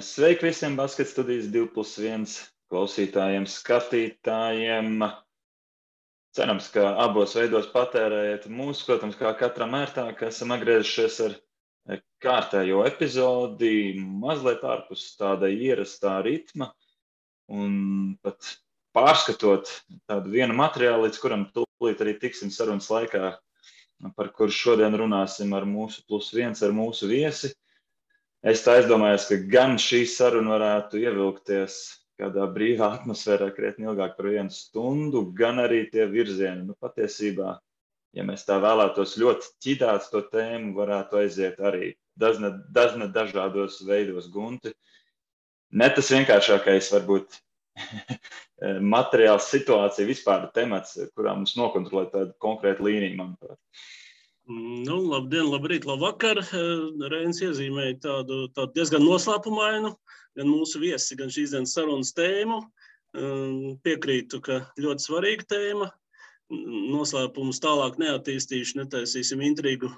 Sveiki visiem basket studijas 2 plus 1 klausītājiem, skatītājiem. Cerams, ka abos veidos patērējat mūsu, protams, kā katram ērtāk, esam atgriezušies ar kārtējo epizodi, mazliet ārpus tāda ierastā ritma un pat pārskatot tādu vienu materiālu, līdz kuram tūlīt arī tiksim sarunas laikā, par kuru šodien runāsim ar mūsu plus viens, ar mūsu viesi. Es tā aizdomājos, ka gan šī saruna varētu ievilkties kādā brīvā atmosfērā krietni ilgāk par vienu stundu, gan arī tie virzieni. Nu, patiesībā, ja mēs tā vēlētos ļoti ķidāt to tēmu, varētu aiziet arī dažna, dažna dažādos veidos gunti. Ne tas vienkāršākais varbūt materiāls situācija, vispār temats, kurā mums nokontrolēt tādu konkrētu līniju, manuprāt. Nu, labdien, labrīt, labvakar. Eh, Reins iezīmēja tādu, tādu diezgan noslēpumainu, gan mūsu viesi, gan šīs dienas sarunas tēmu. Eh, piekrītu, ka ļoti svarīga tēma. Noslēpumus tālāk neattīstīšu, netaisīsim intrigu,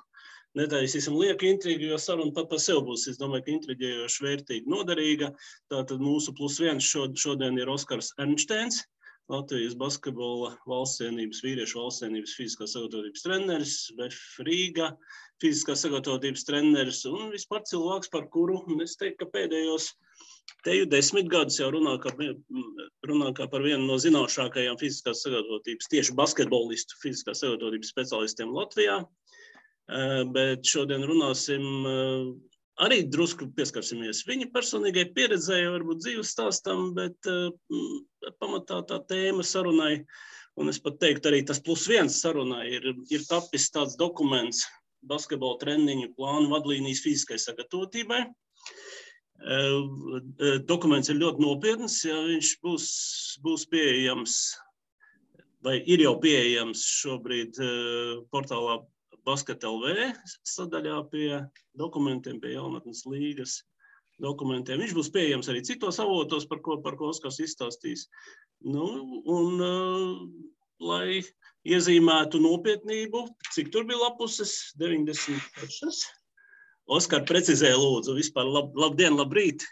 netaisīsim lieku intrigu, jo saruna pat par sevi būs, es domāju, ka intriģējoši, vērtīga, noderīga. Tātad mūsu plus viens šodien ir Oskars Ernsteins. Latvijas basketbola valstsienības, vīriešu valstsienības fiziskās sagatavotības treneris, Bef Rīga, fiziskās sagatavotības treneris un vispār cilvēks, par kuru es teiktu, ka pēdējos teju desmit gadus jau runā kā, runā kā par vienu no zinošākajām fiziskās sagatavotības, tieši basketbolistu fiziskās sagatavotības specialistiem Latvijā. Eh, bet šodien runāsim eh, arī drusku pieskarsimies viņa personīgai pieredzēji, varbūt dzīves stāstam, bet uh, pamatā tā tēma sarunai, un es pat teiktu, arī tas plus viens sarunai ir, ir tapis tāds dokuments basketbola treniņu plānu vadlīnijas fiziskai sagatavotībai. Uh, dokuments ir ļoti nopietns, ja viņš būs, būs pieejams vai ir jau pieejams šobrīd uh, portālā Basket LV sadaļā pie dokumentiem, pie jaunatnes līgas dokumentiem. Viņš būs pieejams arī citos avotos, par ko, par ko Oskars izstāstīs. Nu, un, lai iezīmētu nopietnību, cik tur bija lapuses? 96. Oskar, precizēja lūdzu, vispār lab, labdien, labrīt.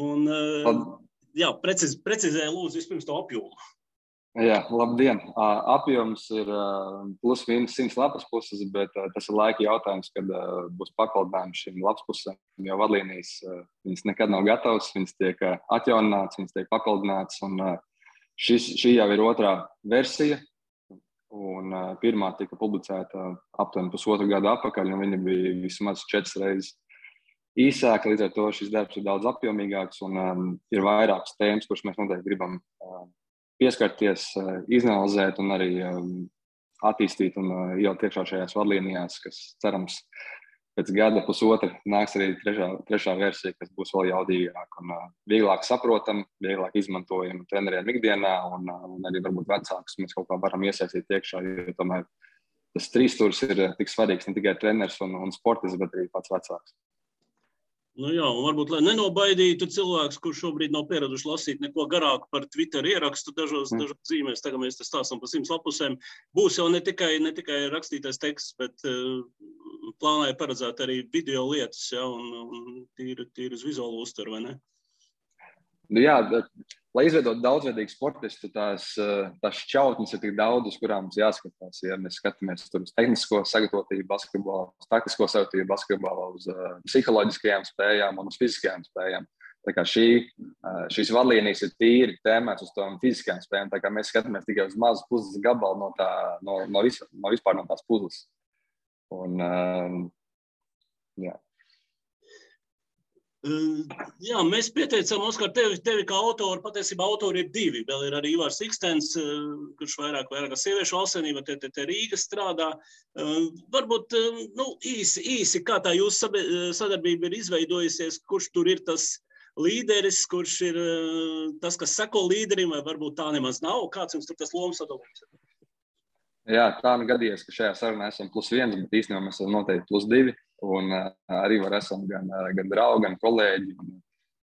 Un, uh, jā, preciz, precizēja lūdzu vispirms to apjomu. Jā, labdien! Apjoms ir plus mīnus 100 lapas puses, bet tas ir laika jautājums, kad būs papildinājums šīm lapas pusēm. Jo vadlīnijas viņas nekad nav gatavas, viņas tiek atjaunināts, viņas tiek papildināts. Šis, šī jau ir otrā versija. Un, pirmā tika publicēta aptuveni pusotru gadu atpakaļ, un viņa bija vismaz četras reizes īsāka. Līdz ar to šis darbs ir daudz apjomīgāks un um, ir vairākas tēmas, kuras mēs noteikti gribam uh, pieskarties, eh, izanalizēt un arī eh, attīstīt un eh, ielikt iekšā šajās vadlīnijās, kas cerams pēc gada, pusotra nāks arī trešā, trešā versija, kas būs vēl jaudīgāka un vieglāk saprotama, vieglāk izmantojama treneriem ikdienā un, un arī varbūt vecākus mēs kaut kā varam iesaistīt iekšā, jo tomēr tas trīsstūris ir tik svarīgs ne tikai treneris un, un sportists, bet arī pats vecāks. Nu jā, un varbūt, lai nenobaidītu cilvēkus, kurš šobrīd nav pieraduši lasīt neko garāku par Twitter ierakstu dažos, mm. dažos zīmēs, tagad mēs te stāstam par simts lapusēm, būs jau ne tikai, ne tikai rakstītais teksts, bet uh, plānā ir paredzēt arī video lietas, ja, un, un tīri, tīri uz vizuālu uztveru, vai ne? Nu jā, lai izveidotu daudzveidīgu sportistu, tās, eh, tās šķautnes ir tik daudz, uz kurām mums jāskatās. Ja mēs skatāmies uz tehnisko sagatavotību, basketbolā, uz taktisko sagatavotību, basketbolā, uz uh, psiholoģiskajām spējām un uz fiziskajām spējām. Tā kā šī, uh, šīs vadlīnijas ir tīri tēmētas uz tām fiziskajām spējām. Mēs skatāmies tikai uz mazu puzles gabalu no, tā, no, no, vis, no vispār no tās puzles. Un, uh, jā. Jā, mēs pieteicām, Oskar, tevi, tevi kā autoru. Patiesībā autori ir divi. Vēl ir arī Ivars Ikstens, kurš vairāk, vairāk sieviešu valstsvienībā, te, te, te Rīga strādā. Varbūt nu, īsi, īsi, kā tā jūsu sadarbība ir izveidojusies, kurš tur ir tas līderis, kurš ir tas, kas seko līderim, vai varbūt tā nemaz nav. Kāds jums tur tas lomas sadalījums? Jā, tā nu gadījies, ka šajā sarunā esam plus viens, bet īstenībā mēs esam noteikti plus divi. Un uh, arī var esam gan, uh, gan draugi, gan kolēģi. Un,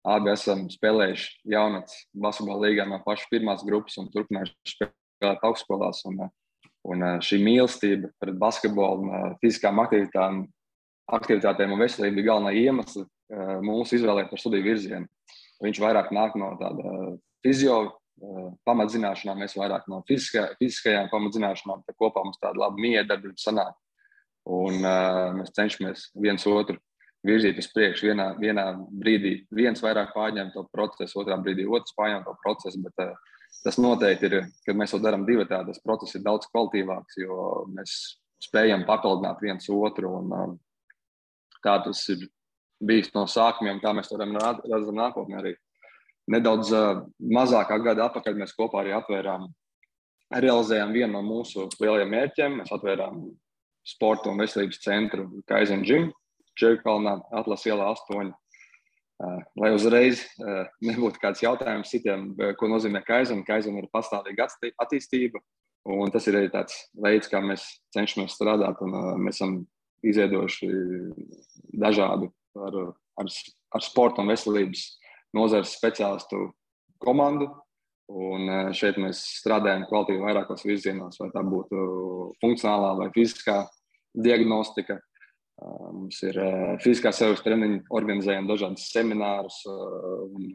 abi esam spēlējuši jaunatnes basketbola līgā no pašas pirmās grupas un turpinājuši spēlēt augstskolās. Un, un šī mīlestība pret basketbolu fiziskām aktivitātēm, aktivitātēm un veselību bija galvenā iemesla, mūsu izvēlē par studiju virzienu. Viņš vairāk nāk no tāda fizio pamatzināšanām, mēs vairāk no fiziskā, fiziskajām pamatzināšanām. Kopā mums tāda laba miedarbība sanāk. Un uh, mēs cenšamies viens otru virzīt uz priekšu. Vienā, vienā brīdī viens vairāk pārņem to procesu, otrā brīdī otrs pārņem to procesu. Bet, uh, tas noteikti ir, kad mēs to darām divi, tā, tas process ir daudz kvalitīvāks, jo mēs spējam papildināt viens otru. Un, uh, tā tas ir bijis no sākumiem, kā mēs to redzam nākotnē arī. Nedaudz uh, mazākā gada atpakaļ mēs kopā arī atvērām, realizējām vienu no mūsu lielajiem mērķiem. Mēs atvērām sporta un veselības centru Kaizen Gym, Čerkalnā, Atlas ielā 8. Uh, lai uzreiz nebūtu kāds jautājums citiem, ko nozīmē Kaizen. Kaizen ir pastāvīga attīstība, un tas ir arī tāds veids, kā mēs cenšamies strādāt. Un, mēs esam izveidojuši dažādu ar, ar, ar sporta un veselības nozares speciālistu komandu, Un e, šeit mēs strādājam kvalitīvi vairākos virzienos, vai tā būtu funkcionālā vai fiziskā diagnostika. E, mums ir e, fiziskā sevis treniņi, organizējam dažādus seminārus, un,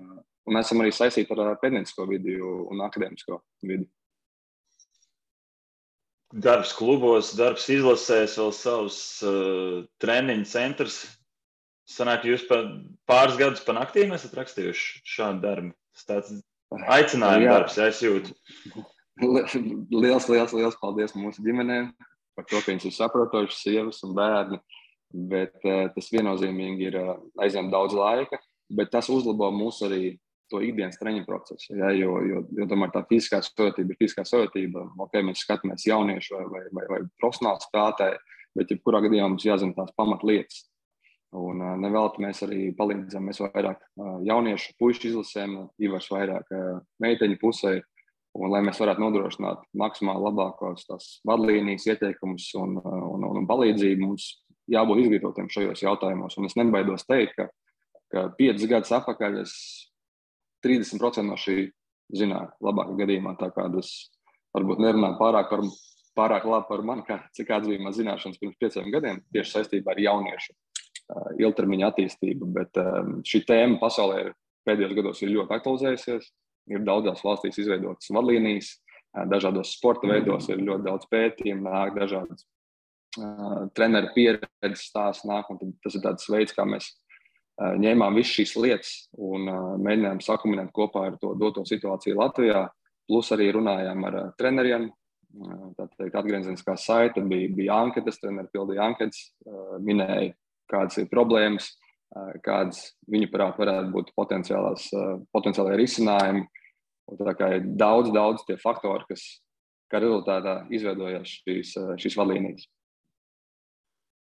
un esam arī saistīti ar pētniecisko vidi un akadēmisko vidi. Darbs klubos, darbs izlasēs, vēl savs uh, treniņu centrs. Sanāk, jūs pāris gadus pa naktīm esat rakstījuši šādu darbu. Tas tāds Aicinājuma darbs, es jūtu. Liels, liels, liels paldies mūsu ģimenēm par to, ka viņas ir saprotošas, sievas un bērni. Bet uh, tas viennozīmīgi ir uh, aizņem daudz laika, bet tas uzlabo mūsu arī to ikdienas treniņu procesu. Ja, jo, jo, jo tomēr tā fiziskā savienība ir fiziskā savienība. Okay, mēs skatāmies jauniešu vai, vai, vai, vai profesionālu spēlētāju, bet jebkurā gadījumā mums jāzina tās pamatlietas. Un uh, nevelti mēs arī palīdzam. Mēs vairāk uh, jauniešu puikas izlasēm, Ivars vairāk uh, meiteņu pusē. Un, lai mēs varētu nodrošināt maksimāli labākos vadlīnijas, ieteikumus un, un, un, un palīdzību, mums jābūt izglītotiem šajos jautājumos. Un es nebaidos teikt, ka, ka 5 gadus atpakaļ es 30% no šī zināju, labākā gadījumā. Tā kā tas varbūt nerunāju pārāk par, pārāk labi par mani, kā, cik kādas bija manas zināšanas pirms pieciem gadiem tieši saistībā ar jauniešu ilgtermiņa attīstību. Bet šī tēma pasaulē pēdējos gados ir ļoti aktualizējusies. Ir daudzās valstīs izveidotas vadlīnijas, uh, dažādos sporta veidos ir ļoti daudz pētījumu, nāk dažādas uh, treneru pieredzes stāsts. Nāk, tas ir tāds veids, kā mēs ņēmām visas šīs lietas un mēģinājām sakuminēt kopā ar to doto situāciju Latvijā. Plus arī runājām ar treneriem, tā teikt, atgriezeniskā saite bija, bija anketas, treneri pildīja anketas, minēja kādas ir problēmas, kādas viņuprāt varētu būt potenciālai risinājumi. Tā kā ir daudz, daudz tie faktori, kas kā rezultātā izveidojās šīs, šīs vadlīnijas.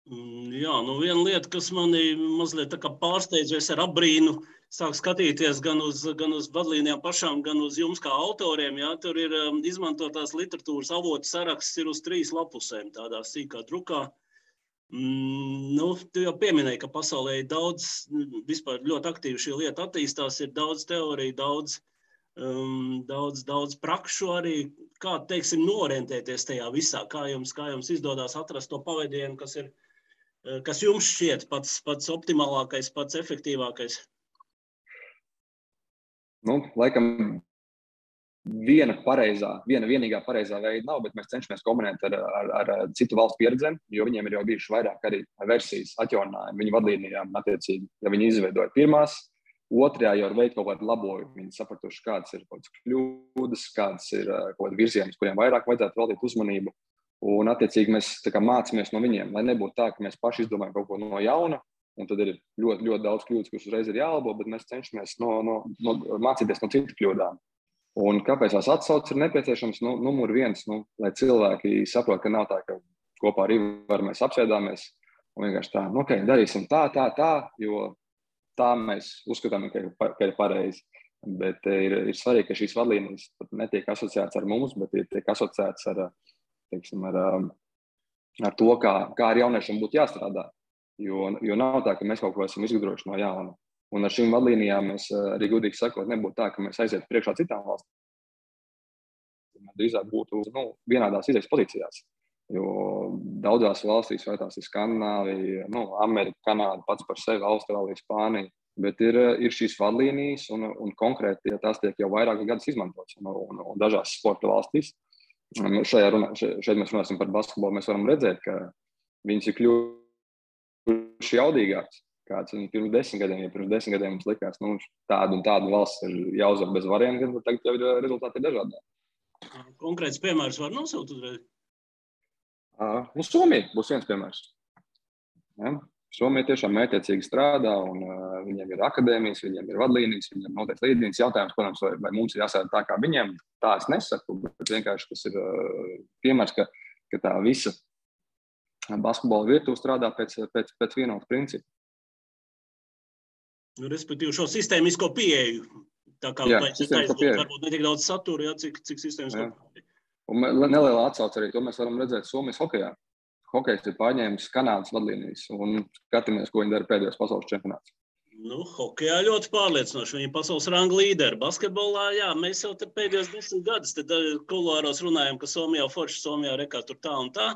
Mm, jā, nu viena lieta, kas manī mazliet pārsteidz, es ar apbrīnu sāku skatīties gan uz, gan uz vadlīnijām pašām, gan uz jums kā autoriem. Jā, tur ir izmantotās literatūras avotu saraksts ir uz trīs lapusēm, tādā sīkā drukā. Uh, nu, tu jau pieminēji, ka pasaulē ir daudz, vispār ļoti aktīvi šī lieta attīstās, ir daudz teoriju, daudz, um, daudz, daudz prakšu arī. Kā, teiksim, norientēties tajā visā, kā jums, kā jums izdodas atrast to pavadienu, kas, ir, eh, kas jums šķiet pats, pats optimālākais, pats efektīvākais? Nu, laikam viena pareizā, viena vienīgā pareizā veida nav, bet mēs cenšamies komunicēt ar, ar, ar, citu valstu pieredzēm, jo viņiem ir jau bijuši vairāk arī versijas atjauninājumi viņu vadlīnijām. Attiecīgi, ja viņi izveidoja pirmās, otrajā jau ir veikta kaut kāda labojuma. Viņi sapratuši, kādas ir kaut kādas kļūdas, kādas ir kaut kādi virzieni, kuriem vairāk vajadzētu veltīt uzmanību. Un, attiecīgi, mēs kā, mācāmies no viņiem, lai nebūtu tā, ka mēs paši izdomājam kaut ko no jauna. Un tad ir ļoti, ļoti daudz kļūdas, kuras uzreiz ir jālabo, bet mēs cenšamies no, no, no, mācīties no citu kļūdām. Un kāpēc tās atsauces ir nepieciešams? Nu, numur viens, nu, lai cilvēki saprotu, ka nav tā, ka kopā ar Ivaru mēs apsēdāmies un vienkārši tā, nu, okay, darīsim tā, tā, tā, jo tā mēs uzskatām, ka, ka ir pareizi. Bet ir, ir svarīgi, ka šīs vadlīnijas netiek asociētas ar mums, bet tiek asociētas ar, teiksim, ar, ar to, kā, kā ar jauniešiem būtu jāstrādā. Jo, jo nav tā, ka mēs kaut ko esam izgudrojuši no jauna. Un ar šīm vadlīnijām mēs eh, arī gudīgi sakot, nebūtu tā, ka mēs aizietu priekšā citām valstīm. Drīzāk būtu nu, vienādās izējas pozīcijās. Jo daudzās valstīs, vai tās ir Skandināvija, nu, Amerika, Kanāda, pats par sevi, Austrālija, Spānija. Bet ir, ir šīs vadlīnijas, un, un konkrēti ja tās tiek jau vairākus gadus izmantotas un, un, un dažās sporta valstīs. Šajā runā, šeit mēs runāsim par basketbolu. Mēs varam redzēt, ka viņas ir kļuvušas jaudīgākas. Kāds viņi pirms desmit gadiem, ja pirms desmit gadiem mums likās, nu, tāda un tāda valsts ir jāuzvar bez variantiem, tad tagad jau ir rezultāti dažādi. Konkrēts piemērs var nosaukt uzreiz. Uh, nu, Somija būs viens piemērs. Ja? Somija tiešām mētiecīgi strādā, un uh, viņiem ir akadēmijas, viņiem ir vadlīnijas, viņiem ir noteikti līdzīgas jautājums, protams, vai, vai mums ir jāsaka tā kā viņiem. Tā es nesaku, bet vienkārši tas ir uh, piemērs, ka, ka tā visa basketbola virtuve strādā pēc, pēc, pēc vienota principa. Respektīvi, šo sistēmisko pieeju. Tā kā jā, sistēmisko pieeju. Varbūt ne tik daudz satura, jā, cik, cik sistēmisko pieeju. Un neliela atsauce arī to mēs varam redzēt Somijas hokeja. Hokejs ir pārņēmis Kanādas vadlīnijas un skatāmies, ko viņi dara pēdējos pasaules čempionātos. Nu, hokejā ļoti pārliecinoši. Viņa ir pasaules ranga līderi. Basketbolā, jā, mēs jau pēdējos desmit gadus kulāros runājam, ka Somijā forši, Somijā rekā tur tā un tā.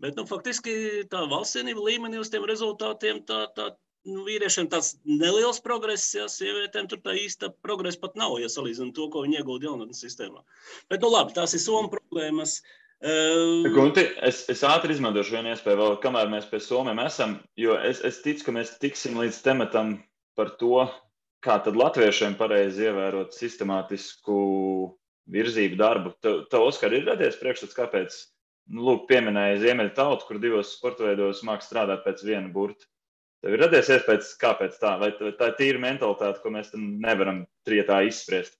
Bet, nu, faktiski tā valstsienība līmenī uz tiem rezultātiem tā, tā nu, vīriešiem tāds neliels progress, ja sievietēm tur tā īsta progresa pat nav, ja salīdzinām to, ko viņi iegūda jaunatnes sistēmā. Bet, nu labi, tās ir Somu problēmas. Uh... Gunti, es, es ātri izmantošu vienu iespēju, vēl, kamēr mēs pie Somiem esam, jo es, es ticu, ka mēs tiksim līdz tematam par to, kā tad latviešiem pareizi ievērot sistemātisku virzību darbu. Tev, tev Oskar, ir radies priekšstats, kāpēc, nu, lūk, pieminēja Ziemeļa tautu, kur divos sporta veidos māk strādāt pēc viena burta. Tev ir radies iespējas, kāpēc tā, vai tā ir tīra mentalitāte, ko mēs nevaram trietā izspriest?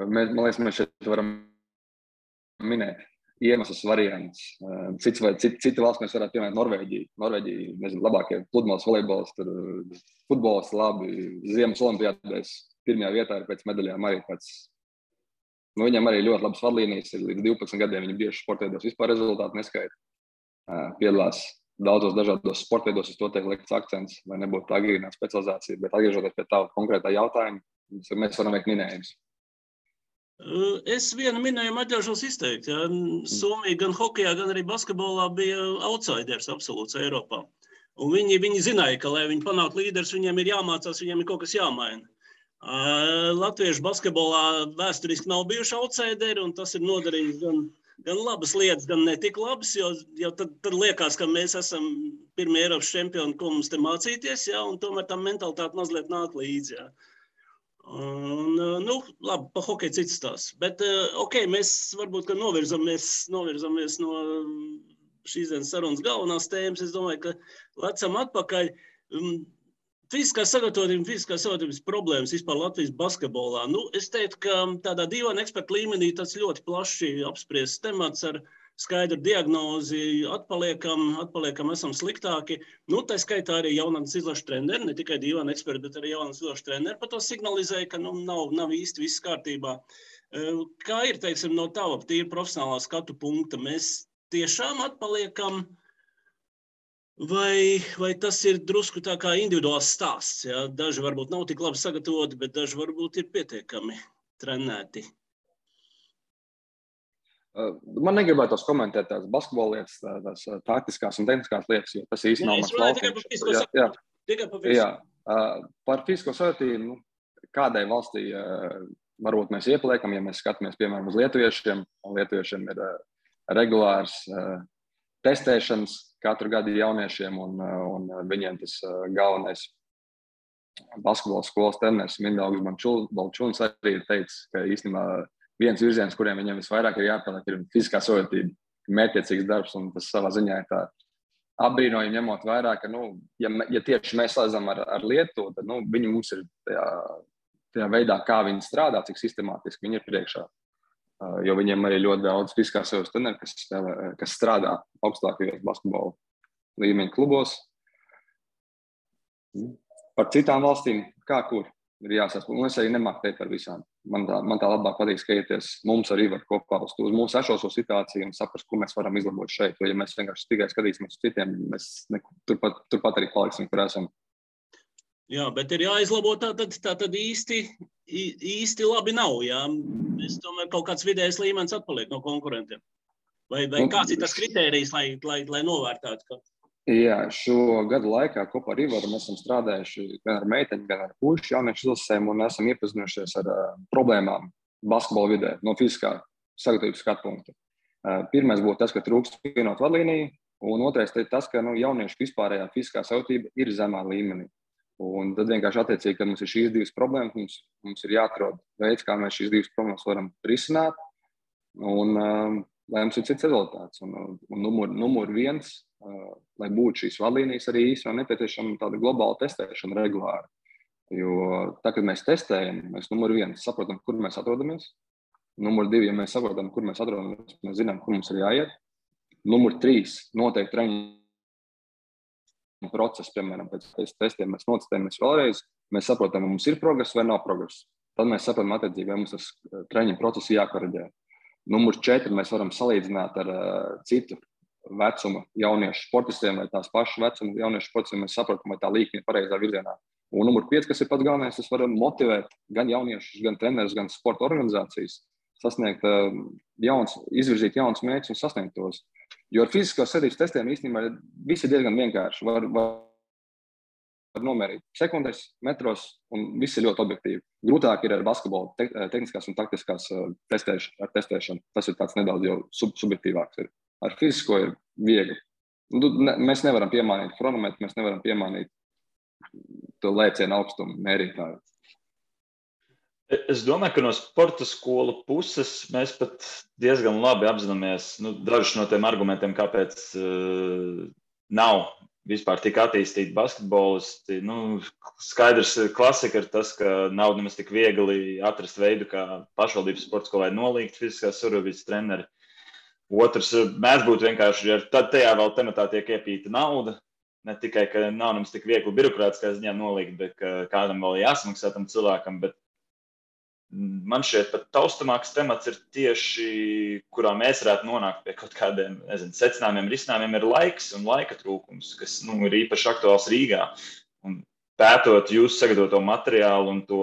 Mēs, man liekas, mēs šeit varam minēt iemeslus, variants. Cits vai cit, cita valsts mēs varētu pieminēt Norvēģiju. Norvēģija, nezinu, labākie pludmales volejbols, tur futbols labi, ziemas olimpiādēs pirmajā vietā ir pēc medaļām arī pēc. Nu, viņam arī ļoti labas vadlīnijas, ir līdz 12 gadiem viņi bieži sportēdos vispār rezultātu neskaita. Piedalās daudzos dažādos sportos uz to tiek likts akcents, lai nebūtu agrīnā specializācija. Bet atgriežoties pie tā konkrētā jautājuma, mēs varam veikt minējumus. Es vienu minējumu atļaušos izteikt. Ja. Somija gan hokeja, gan arī basketbolā bija outsiders absolūts Eiropā. Un viņi, viņi zināja, ka, lai viņi panāktu līderus, viņiem ir jāmācās, viņiem ir kaut kas jāmaina. Latviešu basketbolā vēsturiski nav bijuši outsideri, un tas ir noderīgs gan gan labas lietas, gan ne tik labas. Jo, jo tad, tad liekas, ka mēs esam pirmie Eiropas čempioni, ko mums te mācīties, ja, un tomēr tā mentalitāte mazliet nāk līdzi. Ja. Un, nu, labi, pa hokeju cits stāsts. Bet, ok, mēs varbūt novirzamies, novirzamies no šīs dienas sarunas galvenās tēmas. Es domāju, ka lecam atpakaļ. Fiziskās sagatavotības, fiziskās sagatavotības problēmas vispār Latvijas basketbolā. Nu, es teiktu, ka tādā dīvainā eksperta līmenī tas ļoti plaši apspriests temats ar skaidru diagnozi. Atpaliekam, atpaliekam, esam sliktāki. Nu, tā skaitā arī jaunatnes izlaša treneri, ne tikai dīvaini eksperti, bet arī jaunatnes izlaša treneri par to signalizēja, ka nu, nav, nav īsti viss kārtībā. Kā ir, teiksim, no tava tīra profesionālā skatu punkta, mēs tiešām atpaliekam Vai, vai tas ir drusku tā kā individuāls stāsts? Ja? Daži varbūt nav tik labi sagatavoti, bet daži varbūt ir pietiekami trenēti. Man negribētos komentēt tās basketbola lietas, tās taktiskās un tehniskās lietas, jo tas īstenībā nav mans laukums. Jā, jā. Tikai par fizisko. Jā, par fizisko savienību, nu, kādai valstī varbūt mēs iepaliekam, ja mēs skatāmies, piemēram, uz lietuviešiem, un lietuviešiem ir regulārs testēšanas katru gadu jauniešiem, un, un viņiem tas galvenais basketbola skolas treneris Mindaugs Balčūns arī ir teicis, ka īstenībā viens virziens, kuriem viņiem visvairāk ir jāpieliek, ir fiziskā savienība, mērķiecīgs darbs, un tas savā ziņā ir tā apbrīnojami ņemot vērā, ka, nu, ja, ja tieši mēs slēdzam ar, ar Lietuvu, tad nu, viņi mums ir tajā, tajā veidā, kā viņi strādā, cik sistemātiski viņi ir priekšā. Jo viņiem arī ļoti daudz fiziskās savas treneru, kas, spēlē, kas strādā augstākajos basketbola līmeņa klubos. Par citām valstīm, kā kur ir jāsaka, un es arī nemāku teikt par visām. Man tā, man tā labāk patīk skatīties mums arī var kopā uz, uz mūsu esošo situāciju un saprast, ko mēs varam izlabot šeit. Jo, ja mēs vienkārši tikai skatīsimies uz citiem, mēs ne, turpat, turpat arī paliksim, kur esam. Jā, bet ir jāizlabo tā, tad, tā tad īsti, īsti labi nav. Jā. Es domāju, ka kaut kāds vidējais līmenis atpaliek no konkurentiem. Vai, vai kāds ir tas kritērijs, lai, lai, lai novērtētu? Ka... Jā, šo gadu laikā kopā ar Ivaru mēs esam strādājuši gan ar meiteņu, gan ar pušu jauniešu izlasēm un esam iepazinušies ar uh, problēmām basketbola vidē no fiziskā sagatavības skatu punkta. Uh, pirmais būtu tas, ka trūkst vienot vadlīniju, un otrais ir tas, ka nu, jauniešu vispārējā fiziskā sagatavība ir zemā līmenī. Un tad vienkārši attiecīgi, kad mums ir šīs divas problēmas, mums, mums ir jāatrod veids, kā mēs šīs divas problēmas varam risināt, un um, lai mums ir cits rezultāts. Un, un numur, numur viens, uh, lai būtu šīs vadlīnijas, arī īstenībā nepieciešama tāda globāla testēšana regulāri. Jo tā, kad mēs testējam, mēs numur viens saprotam, kur mēs atrodamies. Numur divi, ja mēs saprotam, kur mēs atrodamies, mēs zinām, kur mums ir jāiet. Numur trīs, noteikti treniņi procesu, piemēram, pēc testiem mēs nocitējamies vēlreiz, mēs saprotam, vai mums ir progress vai nav progress. Tad mēs saprotam, attiecīgi, vai mums tas eh, treniņa process jākoriģē. Numur četri mēs varam salīdzināt ar uh, citu vecumu jauniešu sportistiem vai tās pašas vecuma jauniešu sportistiem. Mēs saprotam, vai tā līnija ir pareizā virzienā. Un numur pieci, kas ir pats galvenais, tas var motivēt gan jauniešus, gan trenerus, gan sporta organizācijas sasniegt uh, jauns, izvirzīt jaunus mērķus un sasniegt tos. Jo ar fiziskās sadarbības testiem īstenībā viss ir diezgan vienkārši. Var, var, var nomērīt sekundēs, metros, un viss ir ļoti objektīvi. Grūtāk ir ar basketbolu, te, eh, tehniskās un taktiskās uh, testēšanu, testēšanu. Tas ir nedaudz sub, subjektīvāks. Ir. Ar fizisko ir viegli. Nu, ne, mēs nevaram piemānīt chronometru, mēs nevaram piemānīt to lēcienu augstumu mērītāju. Es domāju, ka no sporta skolu puses mēs pat diezgan labi apzināmies nu, dažus no tiem argumentiem, kāpēc uh, nav vispār tik attīstīti basketbolisti. Nu, skaidrs, klasika ir tas, ka nav nemaz tik viegli atrast veidu, kā pašvaldības sporta skolai nolikt fiziskās survijas treneri. Otrs, mēs būtu vienkārši, ja tad tajā vēl tematā tiek iepīta nauda. Ne tikai, ka nav nemaz tik viegli birokrātiskā ziņā nolikt, bet kādam vēl jāsamaksā tam cilvēkam. Bet man šķiet, pat taustāmāks temats ir tieši, kurā mēs varētu nonākt pie kaut kādiem nezinu, secinājumiem, risinājumiem, ir laiks un laika trūkums, kas nu, ir īpaši aktuāls Rīgā. Un pētot jūsu sagatavoto materiālu un to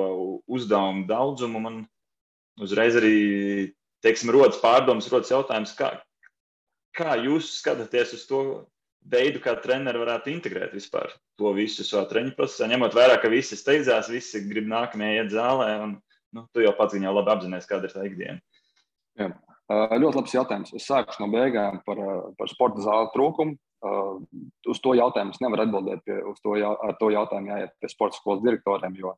uzdevumu daudzumu, man uzreiz arī teiksim, rodas pārdomas, rodas jautājums, kā, kā jūs skatāties uz to veidu, kā treneri varētu integrēt vispār to visu savā treniņu procesā, ņemot vērā, ka visi steidzās, visi grib nākamajā iet zālē. Un, nu, tu jau pats jau labi apzinājies, kāda ir tā ikdiena. Jā. Ļoti labs jautājums. Es sākšu no beigām par, par sporta zāļu trūkumu. Uh, uz to jautājumu es nevaru atbildēt. Pie, uz to, jau, to jautājumu jāiet pie sporta skolas direktoriem, jo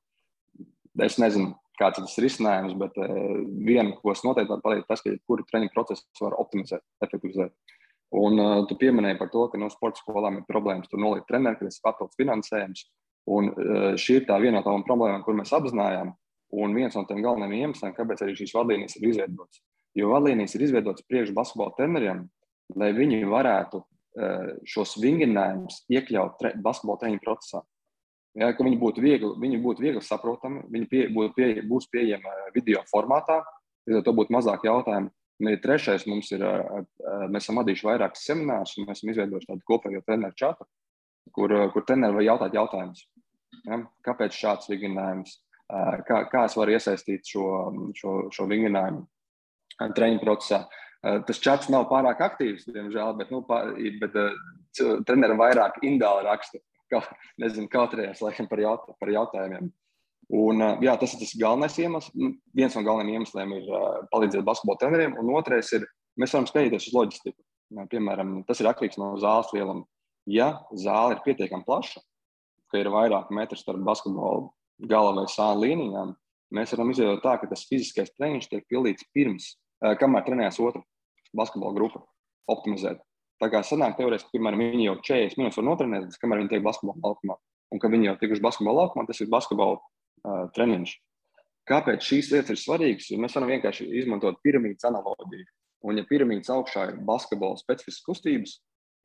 es nezinu, kāds ir tas risinājums, bet viena, ko es noteikti varu pateikt, tas, ka jebkuru treniņu procesu var optimizēt, efektivizēt. Un uh, tu pieminēji par to, ka no sporta skolām ir problēmas tur nolikt treneri, kas ir papildus finansējums. Un uh, šī ir tā viena no tām problēmām, kur mēs apzinājām, Un viens no tiem galvenajiem iemesliem, kāpēc arī šīs vadlīnijas ir izveidotas, jo vadlīnijas ir izveidotas priekš basketbola treneriem, lai viņi varētu eh, šos vingrinājumus iekļaut tre, basketbola treniņu procesā. Ja, viņi būtu viegli, viņi būtu viegli saprotami, viņi pie, būtu pie, būs pieejami video formātā, tad to būtu mazāk jautājumu. Un arī trešais, mums ir, eh, eh, mēs esam vadījuši vairākus seminārus, un mēs esam izveidojuši tādu kopējo treneru čatu, kur, kur treneri var jautāt jautājumus. Ja, kāpēc šāds vingrinājums? Kā, kā es varu iesaistīt šo, šo, šo vingrinājumu treniņu procesā. Tas čats nav pārāk aktīvs, diemžēl, bet, nu, pār, bet trenerim vairāk indāli raksta. Kā, nezinu, kautrējās laikam par, jaut, par jautājumiem. Un, jā, tas ir tas galvenais iemesls. Viens no galvenajiem iemesliem ir palīdzēt basketbola treneriem, un otrais ir, mēs varam skatīties uz loģistiku. Piemēram, tas ir atkarīgs no zāles lieluma. Ja zāle ir pietiekami plaša, ka ir vairāk metru starp basketbolu gala vai sāla līnijām, mēs varam izveidot tā, ka tas fiziskais treniņš tiek pildīts pirms, kamēr trenējas otra basketbola grupa, optimizēt. Tā kā sanāk, teorētiski, piemēram, viņi jau 40 minūtes var notrenēties, kamēr viņi tiek basketbola laukumā. Un, kad viņi jau tikuši basketbola laukumā, tas ir basketbola uh, treniņš. Kāpēc šīs lietas ir svarīgas? Mēs varam vienkārši izmantot piramīdas analoģiju. Un, ja piramīdas augšā ir basketbola specifiskas kustības,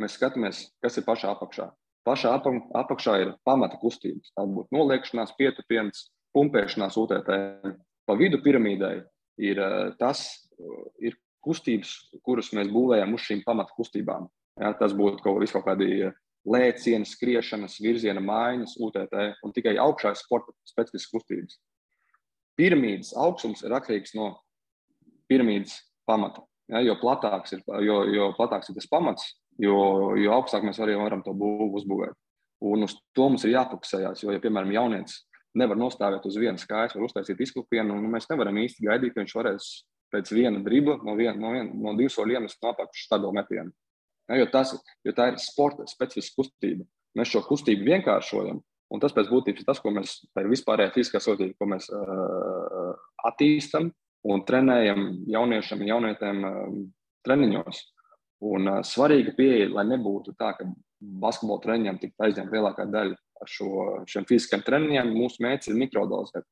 mēs skatāmies, kas ir pašā apakšā. Pašā apakšā ir pamata kustības. Tā būtu noliekšanās, pietupiens, pumpēšanās UTT. Pa vidu piramīdai ir eh, tas, eh, ir kustības, kuras mēs būvējam uz šīm pamata kustībām. Ja, tas būtu kaut, kaut kādi eh, lēcieni, skriešanas, virziena maiņas, UTT, un tikai augšā ir sporta specifiskas kustības. Piramīdas augstums ir atkarīgs no piramīdas pamata. Ja, jo, platāks ir, jo, jo platāks ir tas pamats, jo, jo augstāk mēs arī varam to būvu uzbūvēt. Un uz to mums ir jāfokusējas. Jo, ja, piemēram, jaunietis nevar nostāvēt uz vienas kājas, var uztaisīt izklupienu, un mēs nevaram īsti gaidīt, ka viņš varēs pēc viena dribla no, viena, no, viena, no divu soļu iemest nopērkt šādu metienu. Ja, jo, tas, jo tā ir sporta specifiska kustība. Mēs šo kustību vienkāršojam, un tas pēc būtības ir tas, ko mēs, ir vispārējā fiziskā sūtība, ko mēs uh, attīstam un trenējam jauniešiem un jaunietēm uh, treniņos. Un uh, svarīga pieeja, lai nebūtu tā, ka basketbola treniņiem tiktu aizņemta lielākā daļa ar šo, šiem fiziskiem treniņiem. Mūsu mērķis ir mikrodozēt.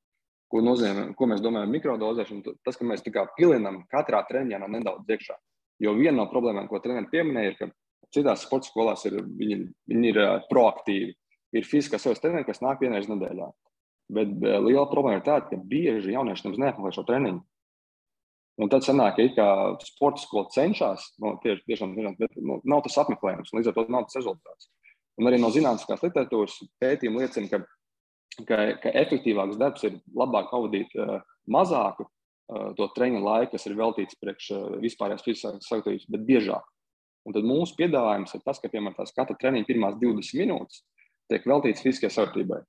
Ko, nozīmē, ko mēs domājam par mikrodozēšanu? Tas, ka mēs tikai pilinam katrā treniņā nedaudz iekšā. Jo viena no problēmām, ko treneris pieminēja, ir, ka citās sporta skolās ir, viņi, viņi ir uh, proaktīvi. Ir fiziskās savas treniņi, kas nāk vienreiz nedēļā. Bet uh, liela problēma ir tāda, ka bieži jaunieši nemaz neapmeklē šo treniņu. Un tad sanāk, ka sporta skola cenšas, no, tieši, tiešām, bet no, nav tas apmeklējums, līdz ar to nav tas rezultāts. Un arī no zinātniskās literatūras pētījuma liecina, ka, ka, ka efektīvāks darbs ir labāk pavadīt uh, mazāku uh, to treniņu laiku, kas ir veltīts priekš uh, vispārējās fiziskās sagatavības, bet biežāk. Un tad mūsu piedāvājums ir tas, ka, piemēram, tās katra treniņa pirmās 20 minūtes tiek veltīts fiziskajai sagatavībai.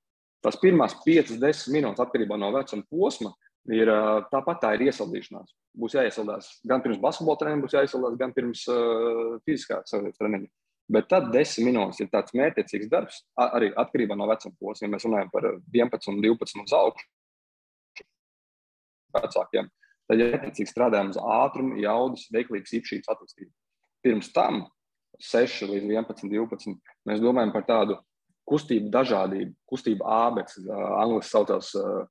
Tās pirmās 5-10 minūtes atkarībā no vecuma posma ir tāpat tā ir iesaldīšanās. Būs jāiesaldās gan pirms basketbola treniņa, būs jāiesaldās gan pirms uh, fiziskā treniņa. Bet tad desmit minūtes ir tāds mērķiecīgs darbs, arī atkarībā no vecuma posma. Ja mēs runājam par 11, 12 uz augšu vecākiem, tad ir mērķiecīgi strādājam uz ātrumu, jaudas, veiklības īpašības attīstību. Pirms tam, 6 līdz 11, 12, mēs domājam par tādu kustību dažādību, kustību ābeks, angļuiski saucās uh,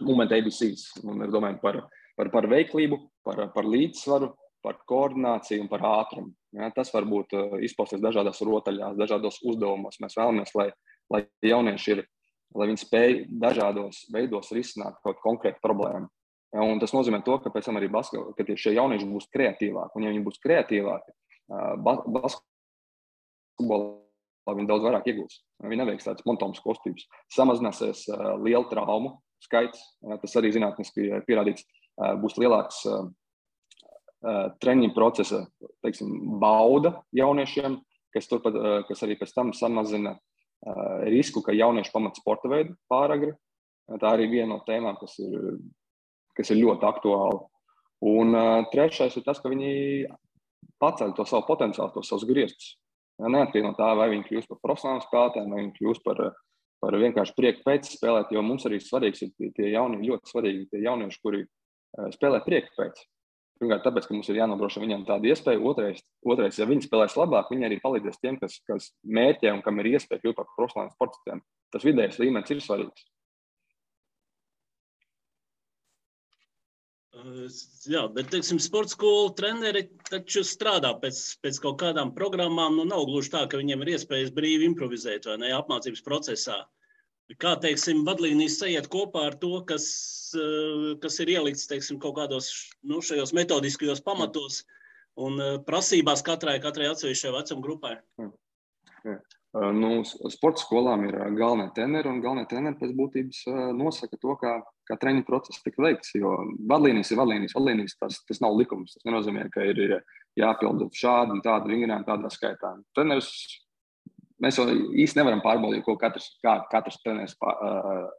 moment ABCs. Un mēs domājam par, par, par veiklību, par, par līdzsvaru, par koordināciju un par ātrumu. Ja, tas var būt uh, izpausties dažādās rotaļās, dažādos uzdevumos. Mēs vēlamies, lai, lai jaunieši ir, lai viņi spēj dažādos veidos risināt kaut konkrētu problēmu. Ja, un tas nozīmē, to, ka pēc tam arī basketbolā, ka šie jaunieši būs kreatīvāki. Un, ja viņi būs kreatīvāki, uh, basketbolā viņi daudz vairāk iegūs. Viņi neveiks tādas monotonas kostīmas. Samazināsies uh, liela traumu skaits. Tas arī zinātniski pierādīts. Būs lielāks treniņu procesa teiksim, bauda jauniešiem, kas, turpat, kas arī pēc tam samazina risku, ka jaunieši pamat sporta veidu pāragri. Tā arī viena no tēmām, kas ir, kas ir ļoti aktuāla. Un trešais ir tas, ka viņi paceļ to savu potenciālu, tos savus griestus. Neatkarīgi no tā, vai viņi kļūst par profesionālu spēlētāju, vai viņi kļūst par uh, par vienkārši prieku pēc spēlēt, jo mums arī svarīgs ir tie jaunie, ļoti svarīgi tie jaunieši, kuri eh, spēlē prieku pēc. Pirmkārt, tāpēc, ka mums ir jānodrošina viņiem tāda iespēja. Otrais, otrais, ja viņi spēlēs labāk, viņi arī palīdzēs tiem, kas, kas mērķē un kam ir iespēja kļūt par profesionāliem sportistiem. Tas vidējais līmenis ir svarīgs. Jā, bet, teiksim, sporta skolu treneri taču strādā pēc, pēc kaut kādām programmām. Nu, nav gluži tā, ka viņiem ir iespējas brīvi improvizēt vai ne apmācības procesā. Kā, teiksim, vadlīnijas sajiet kopā ar to, kas, kas ir ielikts, teiksim, kaut kādos nu, šajos metodiskajos pamatos un prasībās katrai, katrai atsevišķai vecuma grupai? Nu, sporta skolām ir galvenie treneri, un galvenie treneri pēc būtības nosaka to, kā, kā treniņu process tiek veikts. Jo vadlīnijas ir vadlīnijas, vadlīnijas tas, tas nav likums. Tas nenozīmē, ka ir jāpilda šādi un tādi vingrinājumi tādā skaitā. Treneris, mēs jau īsti nevaram pārbaudīt, ko katrs, kā katrs treneris uh,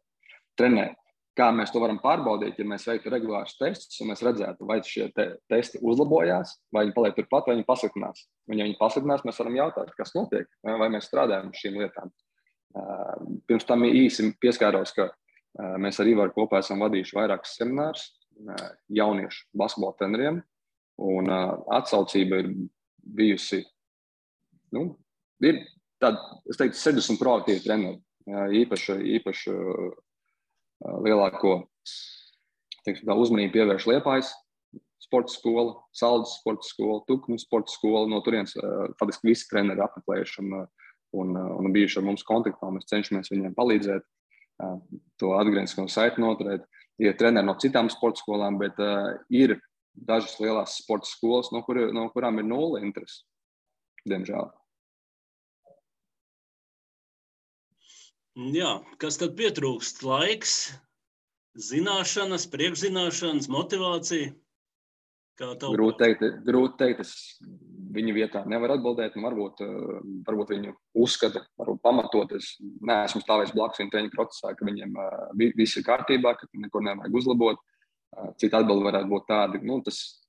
trenē kā mēs to varam pārbaudīt, ja mēs veiktu regulārus testus, un mēs redzētu, vai šie te testi uzlabojās, vai viņi paliek turpat, vai viņi pasliktinās. Un, ja viņi pasliktinās, mēs varam jautāt, kas notiek, vai mēs strādājam ar šīm lietām. Pirms tam īsi pieskāros, ka mēs ar kopā esam vadījuši vairākus seminārus jauniešu basketbola treneriem, un atsaucība ir bijusi, nu, ir tāda, es teiktu, 60 proaktīvi treneri. Īpaši, īpaši lielāko teiksim, uzmanību pievērš Liepājas sporta skola, Saldus sporta skola, Tukuma sporta skola. No turienes faktiski visi treneri apmeklējuši un, un, un bijuši ar mums kontaktā. Mēs cenšamies viņiem palīdzēt to atgrieznisko saiti noturēt. Ir treneri no citām sporta skolām, bet ir dažas lielās sporta skolas, no, kur, no kurām ir nulle interesi. Diemžēl. Jā, kas tad pietrūkst? Laiks, zināšanas, priekšzināšanas, motivācija. Grūti teikt, grūti teikt, es viņu vietā nevaru atbildēt. Varbūt, eh, varbūt viņu uzskata, varbūt pamatot. Es neesmu stāvējis blakus viņa treniņu procesā, ka viņiem uh, viss ir kārtībā, ka neko nevajag uzlabot. Uh, cita atbilde varētu būt tāda, nu, tas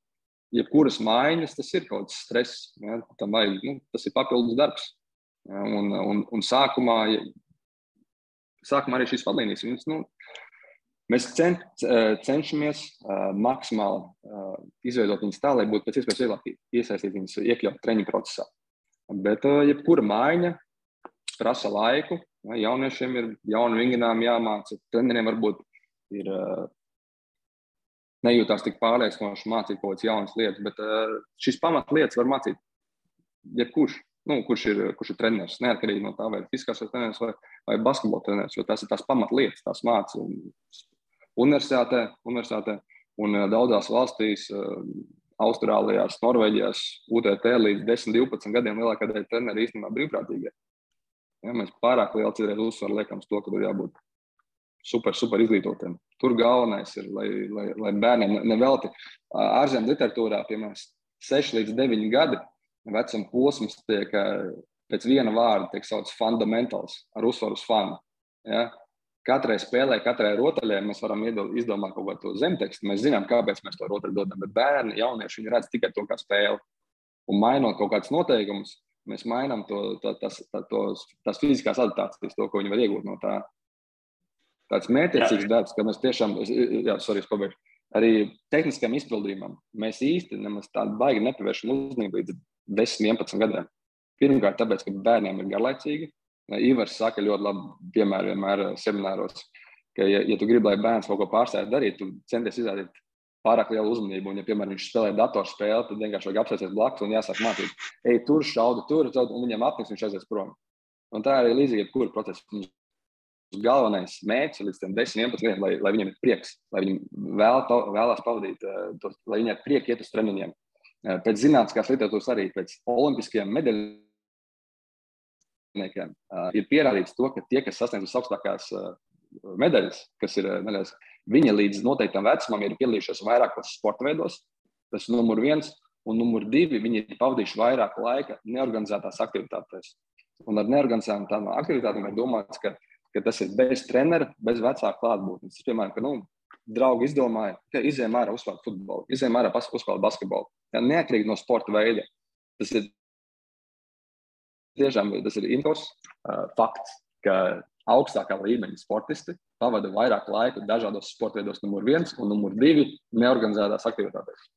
jebkuras maiņas, tas ir kaut kāds stress. Ja? Tam vajag, nu, tas ir papildus darbs. Ja? Un, un, un sākumā, sākumā arī šīs vadlīnijas, viņas, nu, Mēs cent, cenšamies maksimāli izveidot viņus tā, lai būtu pēc iespējas vieglāk iesaistīt viņus, iekļaut treniņu procesā. Bet jebkura maiņa prasa laiku. Ja, jauniešiem ir jauni vingrinājumi jāmāca, treneriem varbūt ir nejūtās tik pārliecinoši mācīt kaut kādas jaunas lietas, bet šīs pamatlietas var mācīt jebkurš. Nu, kurš, ir, kurš ir treneris? Neatkarīgi no tā, vai ir fiziskās treneris vai, vai basketbola treneris, jo tas ir tās pamatlietas, tās mācības universitātē, universitātē un eh, daudzās valstīs, eh, Austrālijā, Norvēģijā, UTT līdz 10, 12 gadiem lielākā daļa treneru īstenībā brīvprātīgie. Ja, mēs pārāk lielu citreiz uzsvaru liekam uz to, ka tur jābūt super, super izglītotiem. Tur galvenais ir, lai, lai, lai bērniem nevelti ārzemju literatūrā, piemēram, 6 līdz 9 gadi vecuma posms tiek pēc viena vārda tiek saukts fundamentāls ar uzsvaru uz fanu. Ja? Katrai spēlē, katrai rotaļai mēs varam izdomāt kaut kādu zemtekstu. Mēs zinām, kāpēc mēs to rotaļu dodam, bet bērni, jaunieši, viņi redz tikai to kā spēli. Un mainot kaut kādus noteikumus, mēs mainām to, tā, tas, tā, tos, tās fiziskās adaptācijas, to, ko viņi var iegūt no tā. Tāds mētiecīgs darbs, ka mēs tiešām, jā, sorry, es pabeigšu, arī tehniskam izpildījumam mēs īsti nemaz tādu baigi nepievēršam uzmanību līdz 10, 11 gadiem. Pirmkārt, tāpēc, ka bērniem ir garlaicīgi, Ivars saka ļoti labi piemēru vienmēr eh, semināros, ka, ja, ja tu gribi, lai bērns kaut ko pārstāvētu darīt, tu centies izrādīt pārāk lielu uzmanību. Un, ja, piemēram, viņš spēlē datorspēli, tad vienkārši vajag apsēsties blakus un jāsāk mācīt, ej, tur šaudu, tur, un viņam apniks, viņš aizies prom. Un tā arī līdzīgi ir kura procesa. Galvenais mērķis līdz 10, 11 gadiem, lai, lai viņiem ir prieks, lai viņi vēl, vēlās pavadīt, uh, tos, lai viņiem ir prieks iet uz treniņiem. Uh, pēc zinātniskās literatūras arī pēc olimpiskajiem medaļiem zinātniekiem uh, ir pierādīts to, ka tie, kas sasniedz augstākās uh, medaļas, kas ir medaļas, viņi līdz noteiktam vecumam ir piedalījušies vairākos sporta veidos. Tas ir numur viens. Un numur divi, viņi ir pavadījuši vairāk laika neorganizētās aktivitātēs. Un ar neorganizētām aktivitātēm ir domāts, ka, ka tas ir bez trenera, bez vecāka klātbūtnes. Piemēram, ka nu, draugi izdomāja, ka izējām ārā uzspēlēt futbolu, izējām ārā uzspēlēt basketbolu. Ja, neatkarīgi no sporta veida. Tas ir tiešām tas ir intors uh, fakts, ka augstākā līmeņa sportisti pavada vairāk laika dažādos sporta veidos, numur viens un numur divi neorganizētās aktivitātēs.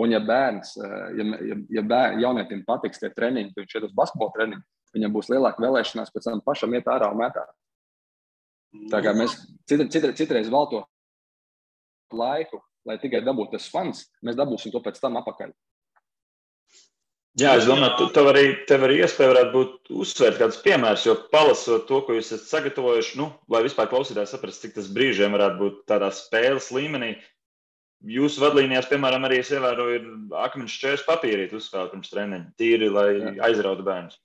Un, ja bērns, ja, ja, ja bērn, jaunietim patiks tie treniņi, viņš iet uz basketbola treniņu, viņam būs lielāka vēlēšanās pēc tam pašam iet ārā un metā. Tā kā mēs citreiz, citreiz, citreiz velto laiku, lai tikai dabūtu tas fans, mēs dabūsim to pēc tam apakaļ. Jā, es domāju, tev arī, tev arī iespēja varētu būt uzsvērt kādus piemērus, jo palasot to, ko jūs esat sagatavojuši, nu, lai vispār klausītājs saprastu, cik tas brīžiem varētu būt tādā spēles līmenī. Jūsu vadlīnijās, piemēram, arī es ievēroju, ir akmeņu šķērs papīrīt uzspēlēt pirms treniņa, tīri, lai Jā. aizrautu bērnus.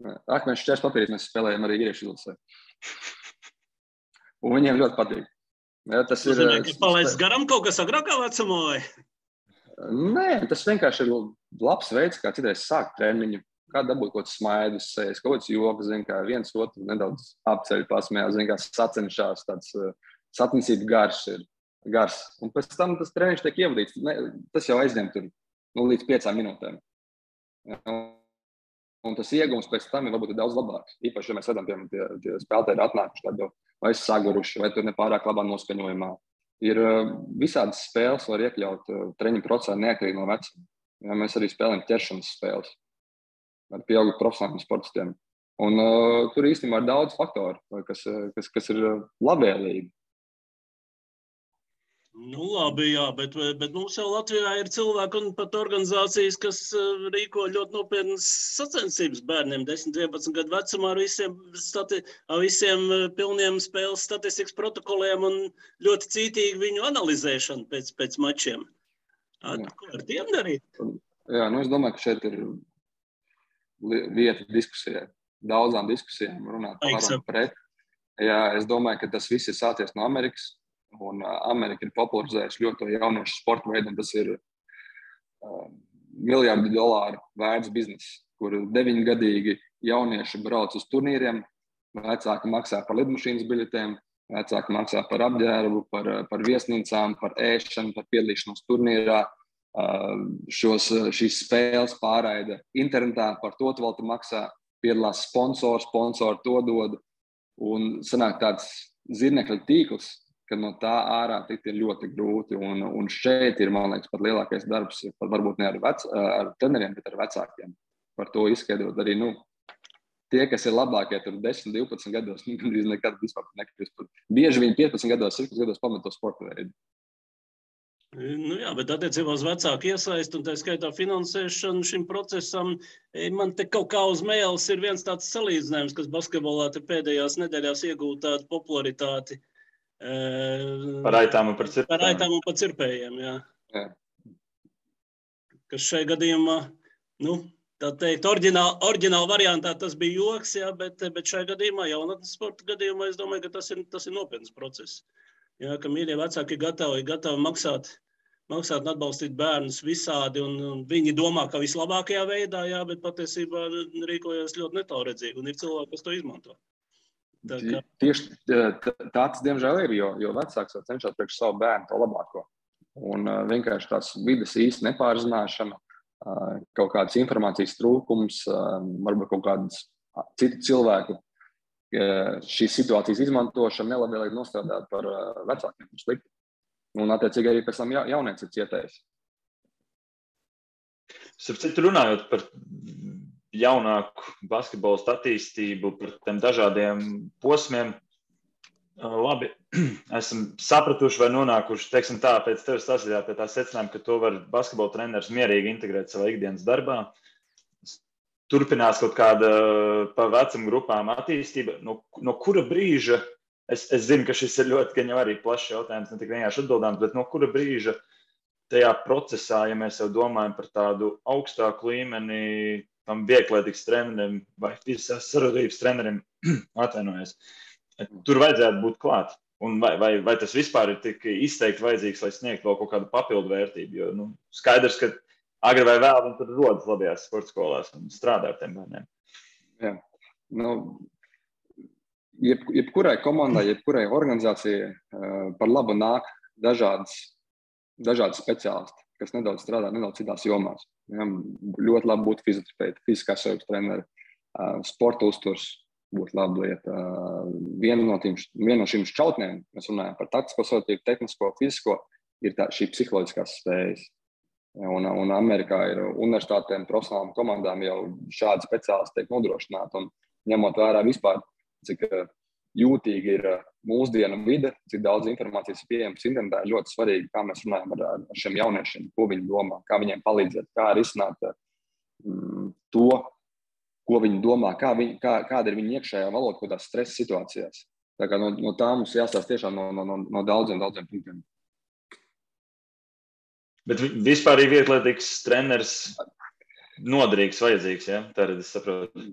Akmeņu šķērs papīrīt mēs spēlējam arī griežu izlasē. Un viņiem ļoti patīk. Jā, tas ir. Jūs palaists garām kaut kas agrākā vecumā? Nē, tas vienkārši ir labs veids, kā citreiz sākt treniņu. Kā dabūt kaut kādas smaidus, sejas, kaut kāds joks, zin, kā viens otru nedaudz apceļ, pasmējās, zin, kā sacenšās, tāds uh, satnicība gars ir. Gars. Un pēc tam tas treniņš tiek ievadīts. Ne, tas jau aizņem tur nu, līdz piecām minūtēm. Un tas iegūms pēc tam ir varbūt daudz labāks. Īpaši, ja mēs redzam, ka tie, tie spēlētāji ir atnākuši tādi vai saguruši, vai tur nepārāk labā noskaņojumā ir eh, visādas spēles, var iekļaut eh, treniņu procesā neatkarīgi no vecuma. Ja, mēs arī spēlējam ķeršanas spēles ar pieaugušiem profesionāliem sportistiem. Un, uh, tur īstenībā ir daudz faktoru, kas, kas, kas ir labvēlīgi. Nu, labi, jā, bet, bet mums jau Latvijā ir cilvēki un pat organizācijas, kas eh, rīko ļoti nopietnas sacensības bērniem, 10, 11 gadu vecumā, ar visiem, stati, ar visiem eh, pilniem spēles statistikas protokoliem un ļoti cītīgi viņu analizēšanu pēc, pēc mačiem. Jā. Ko ar tiem darīt? Jā, nu es domāju, ka šeit ir vieta diskusijai. Daudzām diskusijām runāt par un pret. Jā, es domāju, ka tas viss ir sācies no Amerikas Un Amerika ir popularizējusi ļoti to jauniešu sporta veidu, un tas ir uh, miljardu dolāru vērts bizness, kur deviņgadīgi jaunieši brauc uz turnīriem, vecāki maksā par lidmašīnas biļetēm, vecāki maksā par apģērbu, par, par viesnīcām, par ēšanu, par piedalīšanos turnīrā. Uh, šos, šīs spēles pārraida internetā, par to vēl te maksā, piedalās sponsors, sponsori to dod. Un sanāk tāds zirnekļa tīkls, ka no tā ārā tikt ir ļoti grūti. Un, un šeit ir, man liekas, pat lielākais darbs, pat varbūt ne ar, vec, ar treneriem, bet ar vecākiem. Par to izskaidrot arī nu, tie, kas ir labākie, tur 10, 12 gados, nu, gandrīz nekad vispār nekļūst. Bieži viņi 15 gados, 16 gados pamet to sporta veidu. Nu jā, bet attiecībā uz vecāku iesaistu un tā skaitā finansēšanu šim procesam, man te kaut kā uz mēles ir viens tāds salīdzinājums, kas basketbolā pēdējās nedēļās iegūta tādu popularitāti. E, par aitām un par cirpējiem. Par aitām un par cirpējiem, jā. jā. Kas šai gadījumā, nu, tā teikt, oriģināla, oriģināla variantā tas bija joks, jā, bet, bet šajā gadījumā, jaunatnes sporta gadījumā, es domāju, ka tas ir, tas ir nopietns process. Jā, ka mīļie vecāki ir gatavi, gatavi maksāt, maksāt un atbalstīt bērnus visādi. Un, un viņi domā, ka vislabākajā veidā, jā, bet patiesībā rīkojas ļoti netālredzīgi. Un ir cilvēki, kas to izmanto. Tā kā... Tieši tāds, diemžēl, ir. Jo, jo vecāks jau cenšas priekš savu bērnu to labāko. Un uh, vienkārši tās vidas īsti nepārzināšana, uh, kaut kādas informācijas trūkums, uh, varbūt kaut kādas citu cilvēku šīs situācijas izmantošana nelabvēlīgi nostrādāt par vecākiem slikti. Un, attiecīgi, arī pēc tam ja, jaunieci ir cietējis. Starp citu, runājot par jaunāku basketbolu attīstību, par tiem dažādiem posmiem, labi, esam sapratuši vai nonākuši, teiksim tā, pēc tevis sasījā pie tā secinājuma, ka to var basketbola treneris mierīgi integrēt savā ikdienas darbā. Uh, turpinās kaut kāda pa vecuma grupām attīstība. No, no kura brīža, es, es zinu, ka šis ir ļoti gan arī plašs jautājums, ne tik vienkārši atbildāms, bet no kura brīža tajā procesā, ja mēs jau domājam par tādu augstāku līmeni, tam vieglietīgas trenerim vai fiziskās sarodības trenerim, atvainojos, tur vajadzētu būt klāt. Un vai, vai, vai tas vispār ir tik izteikti vajadzīgs, lai sniegtu vēl kaut kādu papildu vērtību? Jo nu, skaidrs, ka agri vai vēl viņi tur rodas labajās sporta skolās un strādā ar tiem bērniem. Jā. Nu, jeb, jebkurai komandai, jebkurai organizācijai uh, par labu nāk dažādas, dažādas speciālisti, kas nedaudz strādā nedaudz citās jomās. Ja, ļoti labi būtu fizioterapeiti, fiziskās sajūtas treneri, uh, sporta uzturs būtu laba lieta. Uh, viena no, tiem, viena no šīm šķautnēm, mēs runājam par taktisko, sotību, tehnisko, fizisko, ir tā, šī psiholoģiskās spējas. Un, un Amerikā ir universitātēm, profesionālām komandām jau šādi speciālisti tiek nodrošināti. Un, ņemot vērā vispār, cik eh, jūtīgi ir eh, mūsdienu vide, cik daudz informācijas ir pieejams internetā, ir ļoti svarīgi, kā mēs runājam ar, ar šiem jauniešiem, ko viņi domā, kā viņiem palīdzēt, kā risināt mm, to, ko viņi domā, kā viņi, kā, kāda ir viņa iekšējā valoda, kādās stresa situācijās. Tā kā no, no tā mums jāstāsta tiešām no, no, no, no daudziem, daudziem punktiem. Bet vispār ir vietlietīgs treneris noderīgs, vajadzīgs. Ja? Tā arī es saprotu.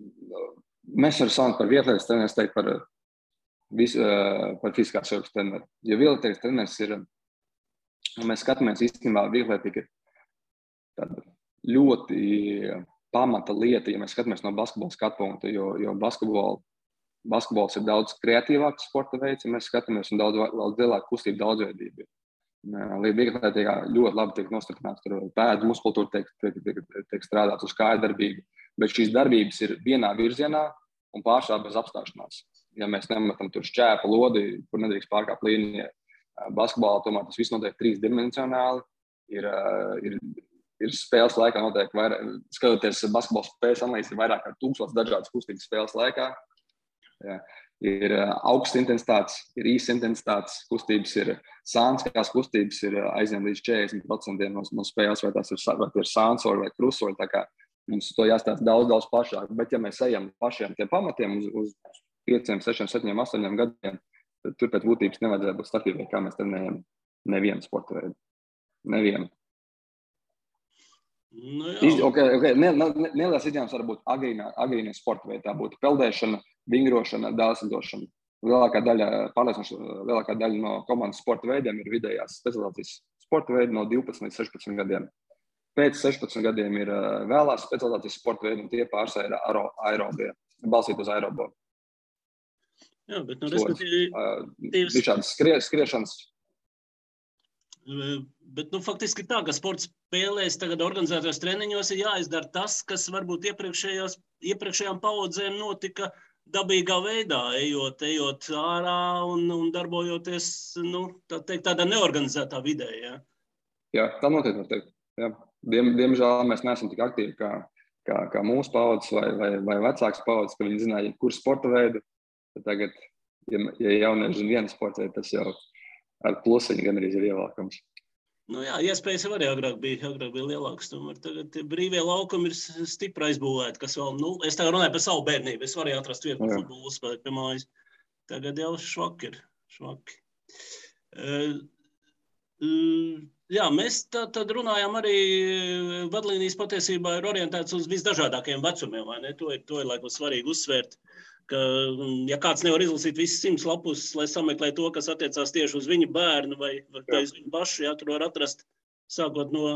Mēs varam saukt par vietlietīgu treneru, teikt par, vis, par fiziskās jaukas treneru. Jo vietlietīgs treneris ir, mēs skatāmies īstenībā vietlietīga ļoti pamata lieta, ja mēs skatāmies no basketbola skatu punkta, jo, jo basketbola, basketbols ir daudz kreatīvāks sporta veids, ja mēs skatāmies un daudz, daudz lielāka kustība daudzveidība. Vieglatlētīgā ļoti labi tiek nostiprināts. Tur pēdu muskultūra tiek, tiek, tiek, tiek strādāts uz kāju darbību. Bet šīs darbības ir vienā virzienā un pārsvarā bez apstāšanās. Ja mēs nemetam tur šķēpu lodi, kur nedrīkst pārkāpt līniju, basketbolā tomēr tas viss notiek trīsdimensionāli. Ir, ir, ir spēles laikā notiek vairāk, skatoties basketbola spēles analīzes, ir vairāk kā tūkstoš dažādas kustības spēles laikā. Ja ir augsts intensitātes, ir īsts intensitātes kustības, ir sānskās kustības, ir aizvien līdz 40% no, no spēles, vai tas ir, vai ir sānsoļi vai krusoļi. Mums to jāstāsta daudz, daudz plašāk. Bet, ja mēs ejam pašiem tiem pamatiem uz, uz 5, 6, 7, 8 gadiem, tad tur pēc būtības nevajadzētu būt starpībai, kā mēs trenējam nevienu sporta veidu. Nevienu. Nu, jā. okay, okay. Nelielas izņēmums var būt agrīnā, sporta veidā. Tā būtu peldēšana, vingrošana, dāslidošana. lielākā daļa, lielākā daļa no komandas sporta veidiem ir vidējās specializācijas sporta veidi no 12 līdz 16 gadiem. Pēc 16 gadiem ir vēlās specializācijas sporta veidi, un tie pārsvarā ir aero, aerobie, balstīt uz aerobu. Jā, bet, nu, respektīvi, ir šādas skrie, skriešanas. Bet, nu, faktiski tā, ka sports spēlēs tagad organizētos treniņos, ir jāizdara tas, kas varbūt iepriekšējām paudzēm notika dabīgā veidā, ejot, ejot ārā un, un darbojoties nu, tā teikt, tādā neorganizētā vidē. Ja? Jā, tā noteikti var teikt. Jā. Diem, diemžēl mēs neesam tik aktīvi kā, kā, kā mūsu paudzes vai, vai, vai vecāks paudzes, ka viņi zināja, kur sporta veidu. Tagad, ja, ja jaunieši zina vienu veidu, tas jau ar plusiņu gan arī ir ievākams. Nu, jā, iespējas jau arī agrāk bija, agrāk bija lielākas. Tagad brīvie laukumi ir stipri aizbūvēti. Vēl, nu, es tagad runāju par savu bērnību. Es varēju atrast vietu, kur futbolu spēlēt pie mājas. Tagad jau švaki ir. Švaki. Uh, uh, jā, mēs tā, tad runājam arī, vadlīnijas patiesībā ir orientēts uz visdažādākajiem vecumiem. To ir, to ir laikam svarīgi uzsvērt. Ka, mm, ja kāds nevar izlasīt visas simts lapus, lai sameklē to, kas attiecās tieši uz viņa bērnu vai, vai uz viņu pašu, jā, tur var atrast sākot no,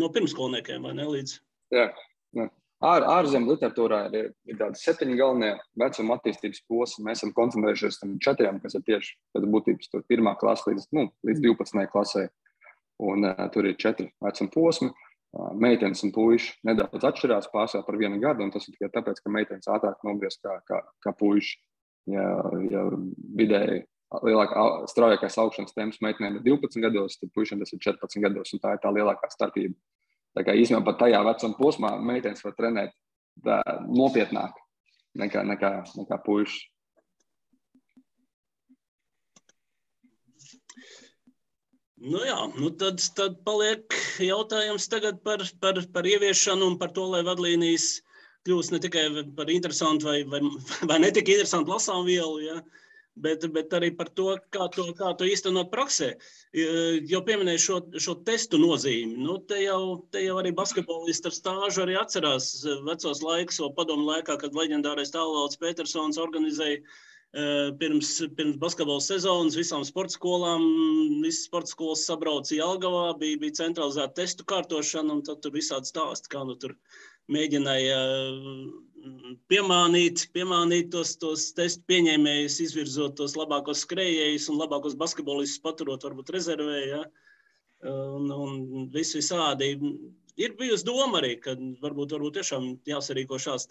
no pirmskolniekiem vai ne līdz. Jā, jā. Ār, ārzemju literatūrā ir, ir tādi septiņi galvenie vecuma attīstības posmi. Mēs esam koncentrējušies uz četriem, kas ir tieši pēc būtības pirmā klases līdz, nu, līdz 12. klasē. Un, uh, tur ir četri vecuma posmi. Uh, meitenes un puiši nedaudz atšķirās pārsvarā par vienu gadu. Tas ir tikai tāpēc, ka meitenes ātrāk nobriest kā, kā, kā puiši. Ja, ja vidēji lielākā, straujākais augšanas temps meitenēm ir 12 gados, tad puišiem tas ir 14 gados. Tā ir tā lielākā starpība. Tā kā īstenībā pat tajā vecuma posmā meitenes var trenēt nopietnāk nekā, nekā, nekā puiši. Nu jā, nu tad, tad paliek jautājums par, par, par ieviešanu un par to, lai vadlīnijas kļūst ne tikai par interesantu vai, vai, vai ne tik interesantu lasām vielu, ja, bet, bet arī par to, kā to, kā to īstenot praksē. Jau pieminēju šo, šo testu nozīmi. Nu, te, jau, te jau arī basketbolisti ar stāžu arī atcerās vecos laikus, padomu laikā, kad leģendārais tālauds Petersons organizēja pirms, pirms basketbola sezonas visām sporta skolām. Visas sporta skolas sabrauca Jālgavā, bija, bija centralizēta testu kārtošana, un tur visādi stāsti, kā nu tur mēģināja mm, piemānīt, piemānīt tos, tos testu pieņēmējus, izvirzot tos labākos skrejējus un labākos basketbolistus paturot varbūt rezervē. Ja? Un, un viss visādi. Ir bijusi doma arī, ka varbūt, varbūt tiešām jāsarīko šāds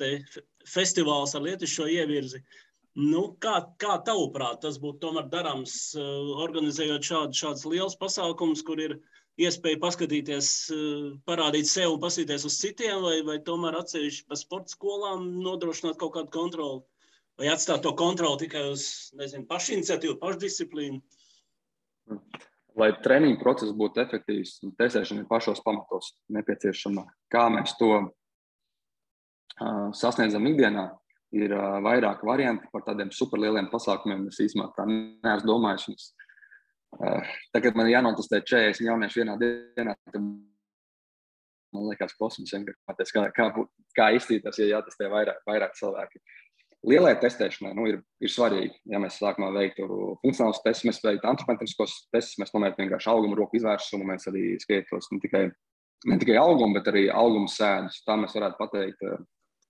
festivāls ar lietušo ievirzi. Uh, Nu, kā, kā tavuprāt, tas būtu tomēr darāms, eh, organizējot šādu, šādus lielus pasākumus, kur ir iespēja paskatīties, eh, parādīt sev un paskatīties uz citiem, vai, vai tomēr atsevišķi pa sporta skolām nodrošināt kaut kādu kontroli, vai atstāt to kontroli tikai uz nezinu, pašiniciatīvu, pašdisciplīnu? Lai treniņu process būtu efektīvs, testēšana ir pašos pamatos nepieciešama. Kā mēs to uh, sasniedzam ikdienā, ir uh, vairāk varianti par tādiem superlieliem pasākumiem. Es īstenībā tā neesmu domājis. Es, uh, tagad man ir jānotestē 40 jaunieši vienā dienā. Man liekas, kosmos vienkārši kā, kā, kā iztīstās, ja jātestē vairāk, vairāk cilvēki. Lielai testēšanai nu, ir, ir svarīgi, ja mēs sākumā veiktu funkcionālus testus, mēs veiktu antropometriskos testus, mēs nomērtu vienkārši augumu, roku izvērsumu, mēs arī skaitos ne tikai, ne tikai augumu, bet arī augumu sēdus. Tā mēs varētu pateikt,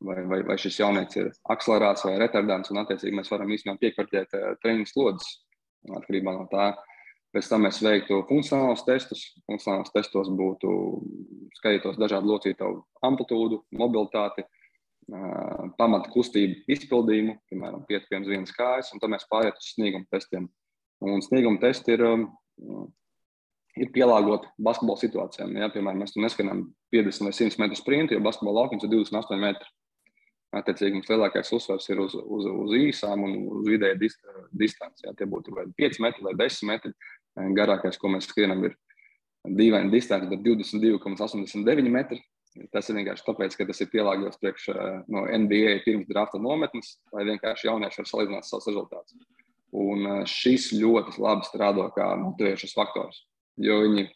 vai, vai, vai šis jaunietis ir akcelerāts vai retardants, un attiecīgi mēs varam īstenībā piekartēt uh, treniņu slodzes atkarībā no tā. Pēc tam mēs veiktu funkcionālus testus. Funkcionālos testos būtu skaitītos dažādu locītavu amplitūdu, mobilitāti, uh, pamata kustību izpildījumu, piemēram, pietiekams vienas kājas, un tad mēs pāriet uz snieguma testiem. Un snieguma testi ir, um, ir pielāgoti basketbola situācijām. Ja, piemēram, mēs neskanām 50 vai 100 metru sprintu, jo basketbola laukums ir 28 metri. Attiecīgi, mums lielākais uzsvars ir uz, uz, uz īsām un uz vidēju dist, distanci. Jā, tie būtu vai 5 metri vai 10 metri. Garākais, ko mēs skrienam, ir dīvaini distance, bet 22,89 metri. Tas ir vienkārši tāpēc, ka tas ir pielāgots priekš no NBA pirms drafta nometnes, lai vienkārši jaunieši var salīdzināt savus rezultātus. Un šis ļoti labi strādā kā motivēšanas faktors, jo viņi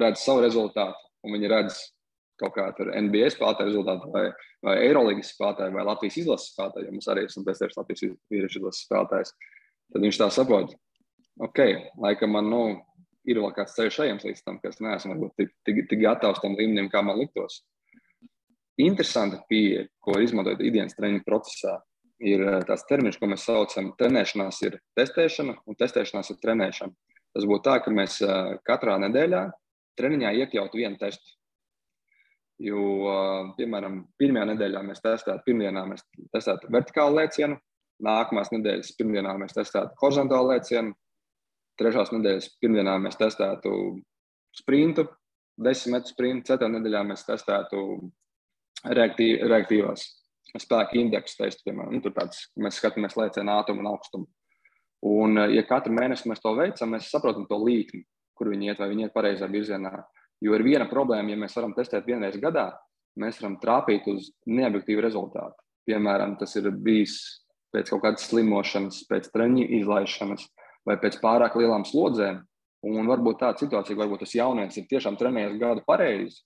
redz savu rezultātu un viņi redz kaut kāda NBA spēlētāja rezultātu, vai, vai Eirolandes spēlētāja, vai Latvijas izlases spēlētāja. Mums arī pēc tam Latvijas vīriešu izlases spēlētājs. Tad viņš tā saprot, ok, laikam man nu, ir vēl kāds ceļš ejams līdz tam, ka es neesmu varbūt, tik, tik, tik gatavs tam līmenim, kā man liktos. Interesanta pieeja, ko izmantojot ikdienas treniņu procesā, ir eh, tāds termins, ko mēs saucam par trenēšanās, ir testēšana, un testēšanās ir trenēšana. Tas būtu tā, ka mēs eh, katrā nedēļā treniņā iekļautu vienu testu. Jo, eh, piemēram, pirmajā nedēļā mēs testētu, pirmdienā mēs testētu vertikālu lēcienu, nākamās nedēļas pirmdienā mēs testētu horizontālu lēcienu, trešās nedēļas pirmdienā mēs testētu sprintu, desmit metru sprintu, ceturtajā nedēļā mēs testētu reaktīv, reaktīvās spēka indeksu testu, piemēram, nu, tur tāds, mēs skatāmies lēcienu ātrumu un augstumu. Un, eh, ja katru mēnesi mēs to veicam, mēs saprotam to līkni, kur viņi iet, vai viņi iet pareizā virzienā. Jo ir viena problēma, ja mēs varam testēt vienreiz gadā, mēs varam trāpīt uz neobjektīvu rezultātu. Piemēram, tas ir bijis pēc kaut kādas slimošanas, pēc treniņa izlaišanas vai pēc pārāk lielām slodzēm. Un varbūt tāda situācija, varbūt tas jaunieks ir tiešām trenējies gadu pareizi,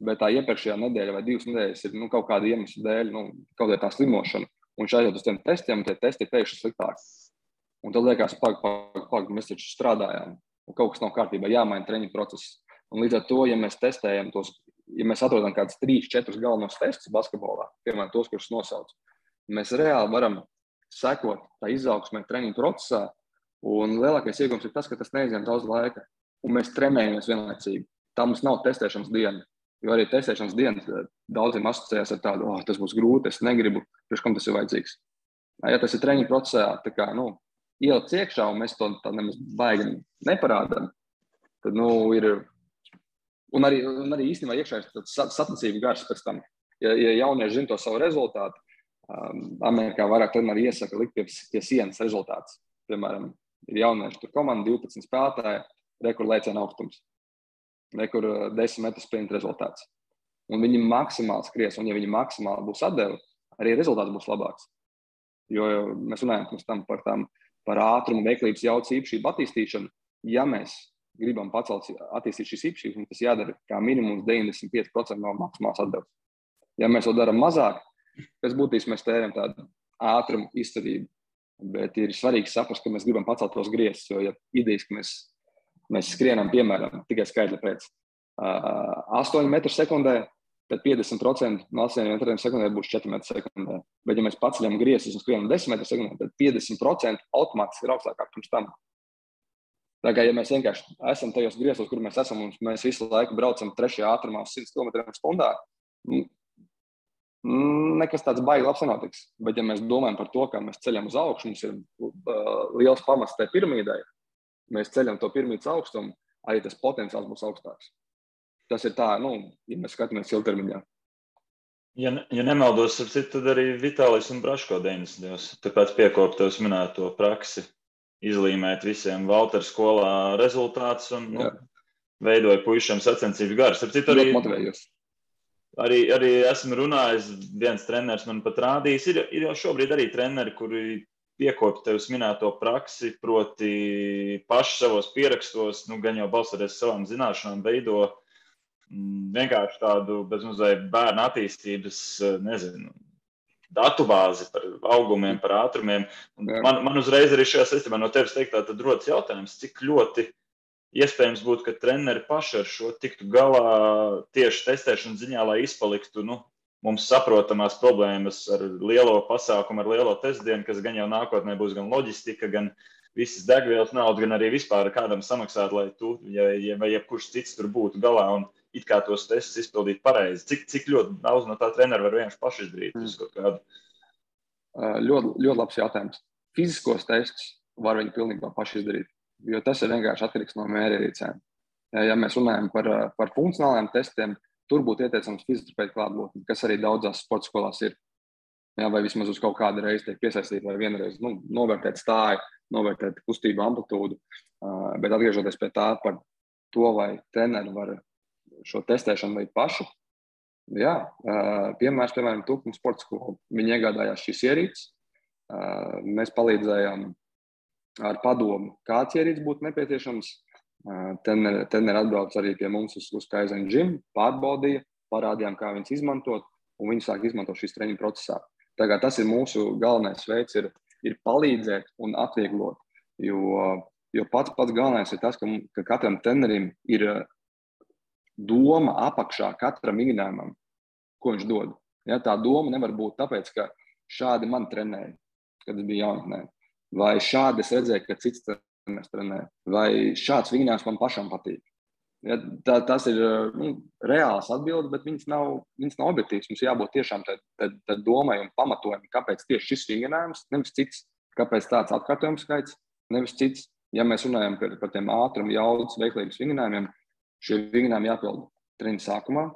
bet tā iepriekšējā nedēļa vai divas nedēļas ir nu, kaut kāda iemesla dēļ, nu, kaut kāda tā slimošana. Un šeit uz tiem testiem tie testi ir pēkšņi sliktāki. Un tad liekas, pagaidi, pagaidi, pag, mēs taču strādājām, un kaut kas nav kārtībā, jāmaina treniņu process. Un līdz ar to, ja mēs testējam tos, ja mēs atrodam kādus trīs, četrus galvenos testus basketbolā, piemēram, tos, kurus nosauc, mēs reāli varam sekot tā izaugsmē treniņu procesā. Un lielākais iegūms ir tas, ka tas neizņem daudz laika, un mēs trenējamies vienlaicīgi. Tā mums nav testēšanas diena. Jo arī testēšanas dienas eh, daudziem asociējās ar tādu, oh, tas būs grūti, es negribu, priekš kam tas ir vajadzīgs. Ja tas ir treniņu procesā, tā kā nu, ielikt iekšā, un mēs to nemaz baigi neparādām, tad nu, ir. Un arī, un arī īstenībā iekšā ir sacensību gars pēc tam. Ja, ja jaunieši zina to savu rezultātu, um, Amerikā vairāk tomēr iesaka likt pie, pie sienas rezultāts. Piemēram, ir jaunieši, tur komanda 12 spēlētāji, rekordlēciena augstums nekur 10 metru sprinta rezultāts. Un viņi maksimāli skries, un ja viņi maksimāli būs atdevi, arī rezultāts būs labāks. Jo mēs runājam tam par, tām, par ātrumu, veiklības jaucu īpašību attīstīšanu. Ja mēs gribam pacelt, attīstīt šīs īpašības, tas jādara kā minimums 95% no maksimālās atdeves. Ja mēs to darām mazāk, pēc būtības mēs tērējam tādu ātrumu izturību. Bet ir svarīgi saprast, ka mēs gribam pacelt tos grieztus. Jo, ja idejas, ka mēs Mēs skrienam, piemēram, tikai skaidri pēc uh, 8 metru sekundē, tad 50% no 8 metriem sekundē būs 4 metri sekundē. Bet, ja mēs paceļam griezus un skrienam 10 metru sekundē, tad 50% automātiski ir augstāk pirms tam. Tā kā ja mēs vienkārši esam tajos griezos, kur mēs esam, un mēs visu laiku braucam trešajā ātrumā uz 100 km/h, nekas tāds baigi labs nenotiks. Bet, ja mēs domājam par to, kā mēs ceļam uz augšu, mums ir uh, liels pamats tajā piramīdai, mēs ceļam to pirmītas augstumu, arī tas potenciāls būs augstāks. Tas ir tā, nu, ja mēs skatāmies ilgtermiņā. Ja, ja nemaldos, tad arī Vitālijas un Braško 90. Tāpēc piekopju tev minēto praksi, izlīmēt visiem Valtera skolā rezultātus un nu, veidoja puišiem sacensību garas. Ar citu arī motivējos. Arī, arī esmu runājis, viens treneris man pat rādījis. Ir, ir jau šobrīd arī treneri, kuri piekopja tevis minēto praksi, proti, paši savos pierakstos, nu, gan jau balstoties savām zināšanām, veido mm, vienkārši tādu bezmazliet bērnu attīstības, eh, nezinu, datubāzi par augumiem, par ātrumiem. Man, man uzreiz arī šajā saistībā no tevis teikt, tad rodas jautājums, cik ļoti iespējams būtu, ka treneri paši ar šo tiktu galā tieši testēšanas ziņā, lai izpaliktu nu, mums saprotamās problēmas ar lielo pasākumu, ar lielo testdienu, kas gan jau nākotnē būs gan loģistika, gan visas degvielas nauda, gan arī vispār kādam samaksāt, lai tu, ja, ja, vai jebkurš cits tur būtu galā un it kā tos testus izpildītu pareizi. Cik, cik ļoti daudz no tā trenera var vienkārši paši izdarīt? Mm. Ļoti, ļoti labs jautājums. Fiziskos testus var viņi pilnībā paši izdarīt, jo tas ir vienkārši atkarīgs no mērījumiem. Ja mēs runājam par, par funkcionāliem testiem, tur būtu ieteicams fizioterapeita klātbūtne, kas arī daudzās sporta skolās ir. Jā, vai vismaz uz kaut kādu reizi tiek piesaistīta, vai vienreiz nu, novērtēt stāju, novērtēt kustību amplitūdu. Uh, bet atgriežoties pie tā, par to, vai treneri var šo testēšanu veikt paši. Jā, uh, piemērs, piemēram, Tukuma sporta skola. Viņi iegādājās šīs ierīces. Uh, mēs palīdzējām ar padomu, kāds ierīces būtu nepieciešams, Teneri atbrauc arī pie mums uz, uz Kaizen Gym, pārbaudīja, parādījām, kā viņas izmantot, un viņi sāk izmantot šīs treniņu procesā. Tagad tas ir mūsu galvenais veids, ir ir palīdzēt un atvieglot. Jo, jo pats, pats galvenais ir tas, ka, ka katram trenerim ir doma apakšā katram vingrinājumam, ko viņš dod. Ja, tā doma nevar būt tāpēc, ka šādi man trenēja, kad es biju jaunatnē. Vai šādi es redzēju, ka cits treneris trenē, vai šāds vingrinājums man pašam patīk. Ja, tā, tas ir nu, reāls atbildes, bet viņas nav, viņas nav objektīvas. Mums jābūt tiešām tādai domai un pamatojumam, kāpēc tieši šis vingrinājums, nevis cits, kāpēc tāds atkārtojums skaits, nevis cits. Ja mēs runājam par, par tiem ātrumu, jaudas, veiklības vingrinājumiem, šie vingrinājumi jāpild treniņa sākumā.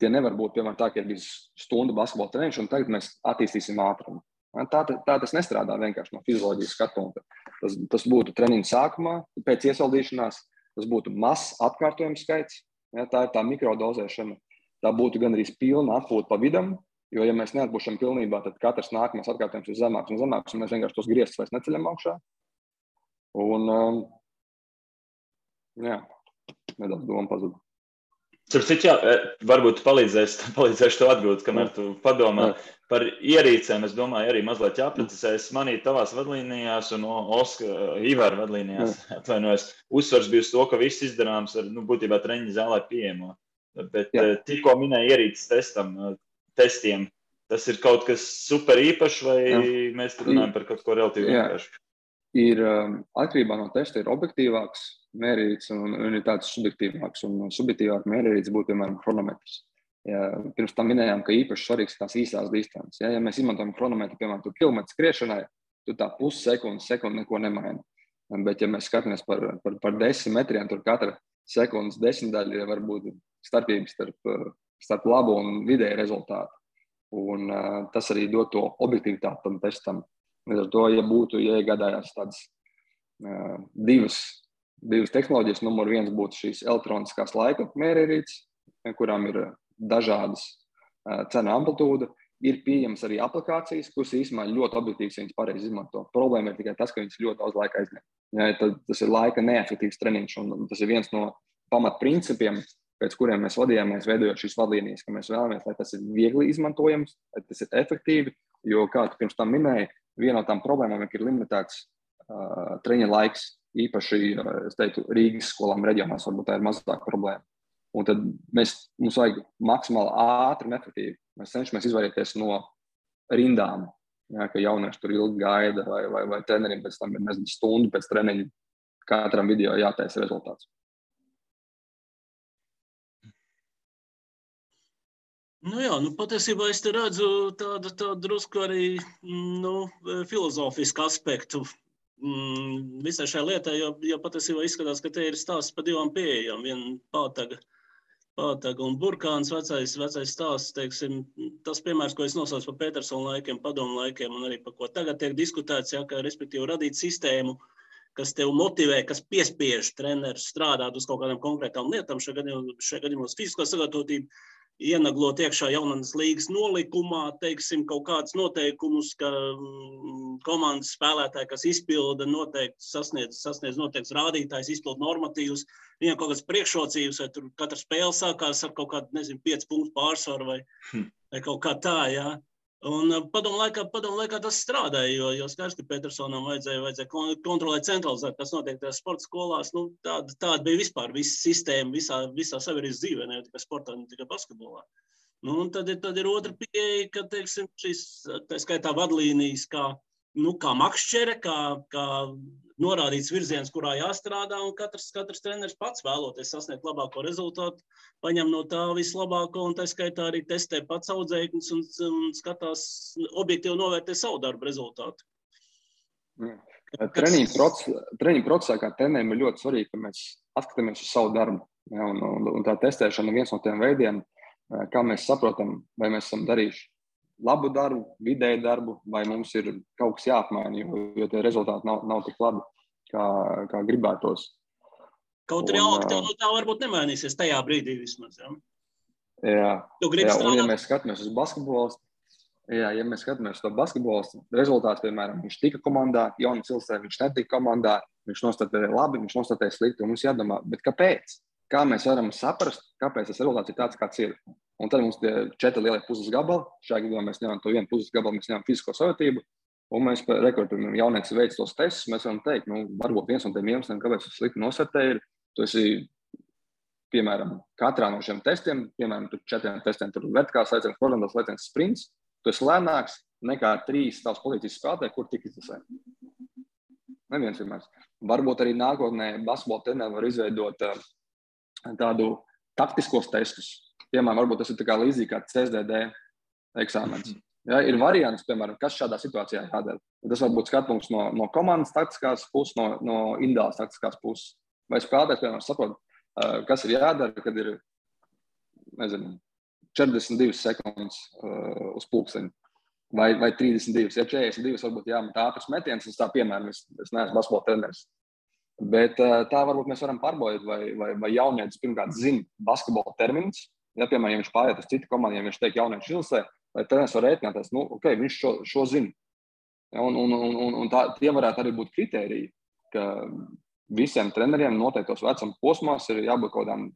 Tie nevar būt piemēram tā, ka ir bijis stundu basketbola treniņš, un tagad mēs attīstīsim ātrumu. Tā, tā tas nestrādā vienkārši no fizioloģijas skatu punkta. Tas, tas būtu treniņa sākumā, pēc iesaldīšanās, tas būtu mazs atkārtojumu skaits. Ja, tā ir tā mikrodozēšana. Tā būtu gan arī pilna atpūta pa vidam, jo, ja mēs neatpūšam pilnībā, tad katrs nākamais atkārtojums ir zemāks un zemāks, un mēs vienkārši tos griestus vairs neceļam augšā. Un, um, jā, nedaudz doma pazuda. Tur citu, jā, e, varbūt palīdzēs, palīdzēšu to atbildēt, kamēr tu padomā jā. par ierīcēm. Es domāju, arī mazliet jāprecizēs. Manī tavās vadlīnijās un Oskara Ivara vadlīnijās, atvainojos, uzsvars bija uz to, ka viss izdarāms ar, nu, būtībā treniņa zālē pieejamo. Bet jā. E, tikko minēja ierīces testam, e, testiem. Tas ir kaut kas super īpašs, vai jā. mēs runājam par kaut ko relatīvi vienkāršu? Ir atkarībā no testa, ir objektīvāks, mērīts un, un ir tāds subjektīvāks. Un subjektīvāk mērīts būtu, piemēram, chronometrs. Ja, pirms tam minējām, ka īpaši svarīgs tās īsās distances. Ja, ja mēs izmantojam chronometru, piemēram, kilometru skriešanai, tad tā pussekunde, sekunde neko nemaina. Bet, ja mēs skatāmies par, par, par desmit metriem, tad katra sekundes desmitdaļa var būt starpības starp, starp labu un vidēju rezultātu. Un, uh, tas arī dod to objektivitāti tam testam. Līdz ar to, ja būtu iegādājās tādas uh, divas divas tehnoloģijas. Numur viens būtu šīs elektroniskās laika mērierīces, kurām ir dažādas cenu amplitūda. Ir pieejamas arī aplikācijas, kuras īstenībā ļoti objektīvas, viņas pareizi izmanto. Problēma ir tikai tas, ka viņas ļoti daudz laika aizņem. Ja, tas ir laika neefektīvs treniņš, un tas ir viens no pamatprincipiem, pēc kuriem mēs vadījāmies, veidojot šīs vadlīnijas, ka mēs vēlamies, lai tas ir viegli izmantojams, lai tas ir efektīvi. Jo, kā tu pirms tam minēji, viena no tām problēmām ir limitēts uh, treniņa laiks īpaši teiktu, Rīgas skolām reģionās, varbūt tā ir mazāka problēma. Un tad mēs, mums vajag maksimāli ātri un efektīvi. Mēs cenšamies izvairīties no rindām, jā, ka jaunieši tur ilgi gaida, vai, vai, vai trenerim pēc tam ir nezinu, stundu pēc treniņa. Katram video jātaisa rezultāts. Nu jā, nu patiesībā es redzu tādu, tādu drusku arī nu, filozofisku aspektu mm, visai šai lietai, jo, jo patiesībā izskatās, ka te ir stāsts par divām pieejām. Viena pātaga, pātaga un burkāns vecais, vecais stāsts, teiksim, tas piemērs, ko es nosaucu par Petersona laikiem, padomu laikiem un arī par ko tagad tiek diskutēts, ja, ka respektīvi radīt sistēmu, kas tev motivē, kas piespiež treneru strādāt uz kaut kādām konkrētām lietām, šajā gadījumā, šajā gadījumā uz fizisko sagatavotību, ienaglot iekšā jaunas līgas nolikumā, teiksim, kaut kādus noteikumus, ka mm, komandas spēlētāji, kas izpilda noteikti, sasniedz, sasniedz noteikts rādītājs, izpilda normatīvus, viņiem kaut kādas priekšrocības, vai tur katra spēle sākās ar kaut kādu, nezinu, 5 punktu pārsvaru vai, hm. vai kaut kā tā, jā. Ja. Un uh, padomu laikā, padomu laikā tas strādāja, jo, jo skaidrs, ka Petersonam vajadzēja, vajadzēja kontrolēt, centralizēt, kas notiek tajās sporta skolās. Nu, tāda, tāda bija vispār visa sistēma visā, visā sabiedrības dzīvē, ne tikai sportā, ne tikai basketbolā. Nu, un tad ir, tad ir otra pieeja, ka, teiksim, šīs, tā skaitā vadlīnijas, kā, nu, kā makšķere, kā, kā norādīts virziens, kurā jāstrādā, un katrs, katrs treneris pats vēloties sasniegt labāko rezultātu, paņem no tā vislabāko, un tā skaitā arī testē pats audzēknis un, un skatās, objektīvi novērtē savu darbu rezultātu. Treniņu procesā, kā trenerim ir ļoti svarīgi, ka mēs atskatāmies uz savu darbu. Ja, un, un, un tā testēšana ir viens no tiem veidiem, kā mēs saprotam, vai mēs esam darījuši labu darbu, vidēju darbu, vai mums ir kaut kas jāapmaina, jo, jo tie rezultāti nav, nav tik labi, kā, kā gribētos. Kaut arī no tā varbūt nemainīsies tajā brīdī vismaz. Ja? Jā, jā un ja mēs skatāmies uz basketbolu, jā, ja mēs skatāmies uz to basketbolu rezultātu, piemēram, viņš tika komandā, Jonas Ilsē, viņš netika komandā, viņš nostatēja labi, viņš nostatēja slikti, un mums jādomā, bet kāpēc? Kā mēs varam saprast, kāpēc tas rezultāts ir tāds, kāds ir? Un tad mums ir četri lielie puses gabali. Šajā gadījumā mēs ņemam to vienu puses gabalu, mēs ņemam fizisko savienību, Un mēs rekordam jaunietis veids tos testus. Mēs varam teikt, nu, varbūt viens no tiem iemesliem, kāpēc tas slikti nosartē, ir, tu esi, piemēram, katrā no šiem testiem, piemēram, tur četriem testiem, tur vertikāls lēciens, horizontāls lēciens, sprints, tu esi lēnāks nekā trīs tavs policijas spēlētāji, kur tik izlasē. Neviens vienmēr. Varbūt arī nākotnē basketbola treneri var izveidot uh, tādu taktiskos testus. Piemēram, varbūt tas ir līdzīgi kā CSDD eksāmenis. Ja, ir variants, piemēram, kas šādā situācijā jādara. Tas var būt skatu punkts no, no komandas taktiskās puses, no, no individuālas taktiskās puses. Vai spēlētājs, piemēram, saprot, uh, kas ir jādara, kad ir nezinu, 42 sekundes uh, uz pulksteni. Vai, vai 32, ja 42, varbūt jāmet ātrs metiens. Es tā piemēram, es, es neesmu basketbola treneris. Bet uh, tā varbūt mēs varam pārbaudīt, vai, vai, vai jaunietis pirmkārt zina basketbola terminus. Ja, piemēram, ja viņš pāriet uz citu komandu, ja viņš teikt, jaunietis izlasē, lai treneris var rēķināties, nu, ok, viņš šo, šo zina. Ja, un, un, un, un tā, tie varētu arī būt kriteriji, ka visiem treneriem noteiktos vecuma posmos ir jābūt kaut kādām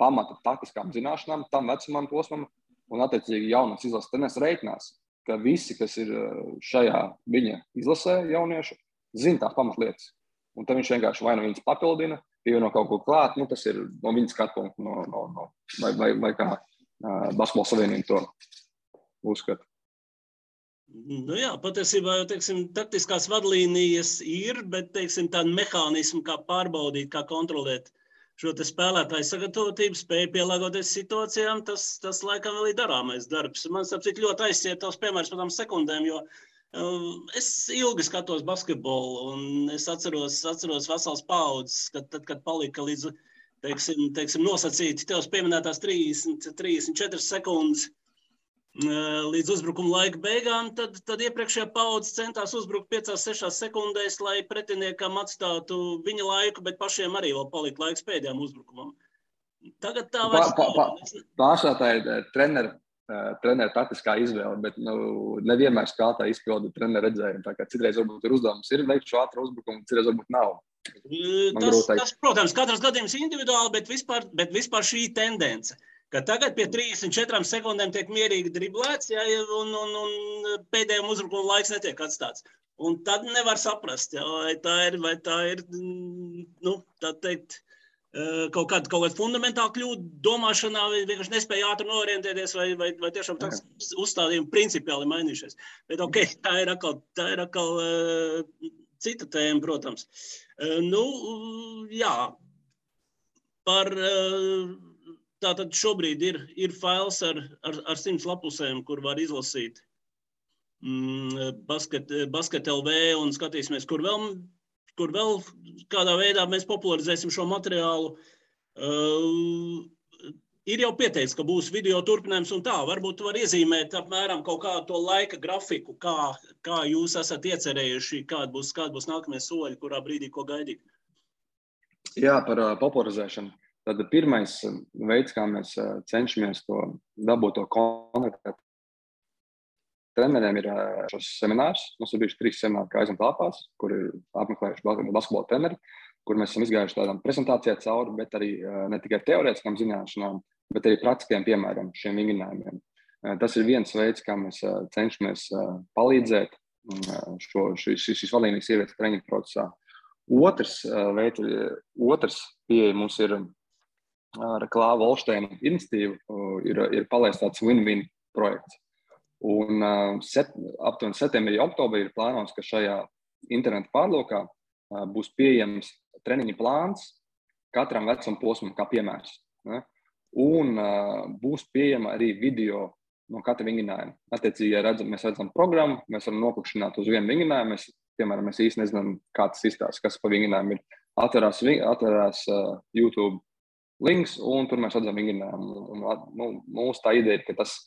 pamata taktiskām zināšanām tam vecumam posmam, un attiecīgi jaunas izlases treneris rēķinās, ka visi, kas ir eh, šajā viņa izlasē jauniešu, zina tās pamatlietas. Un tad viņš vienkārši vai nu viņas papildina, pievieno kaut ko klāt, nu, tas ir no viņas skatu punkta, no, no, no, vai, vai, vai kā uh, Basketbola savienība to uzskata. Nu jā, patiesībā jau teiksim, taktiskās vadlīnijas ir, bet teiksim, tāda mehānisma, kā pārbaudīt, kā kontrolēt šo spēlētāju sagatavotību, spēju pielāgoties situācijām, tas, tas laikam vēl ir darāmais darbs. Man saprot, ļoti aizciet tos piemērus par tām sekundēm, jo um, es ilgi skatos basketbolu, un es atceros, atceros vesels paudzes, kad, tad, kad palika līdz teiksim, teiksim, nosacīti tev pieminētās 30, 34 sekundes līdz uzbrukuma laika beigām, tad, tad iepriekšējā paudze centās uzbrukt 5-6 sekundēs, lai pretiniekam atstātu viņa laiku, bet pašiem arī vēl palika laiks pēdējām uzbrukumam. Tagad tā vairs nav. Pārsvarā tā treneru treneru taktiskā izvēle, bet nu, nevienmēr spēlētāji izpilda treneru redzējumu. Citreiz varbūt ir uzdevums ir veikt šo ātru uzbrukumu, citreiz varbūt nav. Man tas, tas, protams, katrs gadījums ir individuāli, bet vispār, bet vispār šī tendence. Ka tagad pie 34 sekundēm tiek mierīgi driblēts, ja, un, un, un pēdējiem uzbrukuma laiks netiek atstāts. Un tad nevar saprast, ja, vai tā ir, vai tā ir nu, tā teikt, eh, kaut kāda, kaut kāda fundamentāla kļūda domāšanā, vai vienkārši nespēja ātri norientēties, vai, vai, vai tiešām tāds uzstādījumi principiāli mainījušies. Bet okay, tā ir atkal, tā ir atkal uh, cita tēma, protams. Uh, nu, jā, par uh, Tātad šobrīd ir, ir fails ar, ar, ar simts lapusēm, kur var izlasīt mm, basket, basket LV un skatīsimies, kur vēl, kur vēl kādā veidā mēs popularizēsim šo materiālu. Uh, ir jau pieteikts, ka būs video turpinājums un tā. Varbūt var iezīmēt apmēram kaut kādu to laika grafiku, kā, kā jūs esat iecerējuši, kāda būs, kāda būs nākamie soļi, kurā brīdī ko gaidīt. Jā, par uh, popularizēšanu. Tad pirmais veids, kā mēs cenšamies to dabūt, to kontaktu treneriem, ir šos seminārus. Mums ir bijuši trīs semināri, kā aizem telpās, kur ir apmeklējuši basketbola treneri, kur mēs esam izgājuši tādām prezentācijām cauri, bet arī ne tikai teorētiskām zināšanām, bet arī praktiskiem piemēram šiem vingrinājumiem. Tas ir viens veids, kā mēs cenšamies palīdzēt šo, šīs, šīs vadlīnijas ievietot treniņu procesā. Otrs veids, otrs pieeja mums ir ar Klāvu Olsteina iniciatīvu ir, ir palaists tāds win-win projekts. Un set, aptuveni septembrī, oktobrī ir plānots, ka šajā interneta pārlūkā būs pieejams treniņa plāns katram vecuma posmam, kā piemērs. Ne? Un uh, būs pieejama arī video no katra vingrinājuma. Attiecīgi, ja redzam, mēs redzam programmu, mēs varam noklikšķināt uz vienu vingrinājumu. Mēs, piemēram, mēs īsti nezinām, kā tas izstāsta, kas pa vingrinājumu ir. Atverās, atverās uh, YouTube links, un tur mēs redzam vingrinājumu. Nu, mūsu tā ideja ir, ka, tas,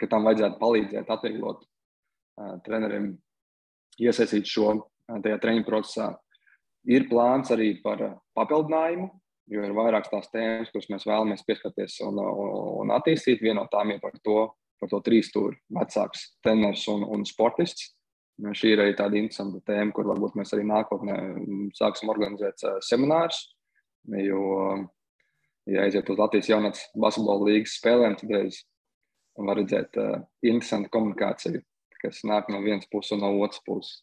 ka tam vajadzētu palīdzēt, atvieglot uh, treneriem iesaistīt šo uh, tajā treniņu procesā. Ir plāns arī par papildinājumu, jo ir vairākas tās tēmas, kuras mēs vēlamies pieskarties un, un, un attīstīt. Viena no tām ir par to, par to trīs stūri - vecāks, treneris un, un sportists. Šī ir arī tāda interesanta tēma, kur varbūt mēs arī nākotnē sāksim organizēt seminārus. Jo ja aiziet uz Latvijas jaunatnes basketbola līnijas spēlēm, tad reiz var redzēt uh, interesantu komunikāciju. kas nāk no vienas puses un no otras puses.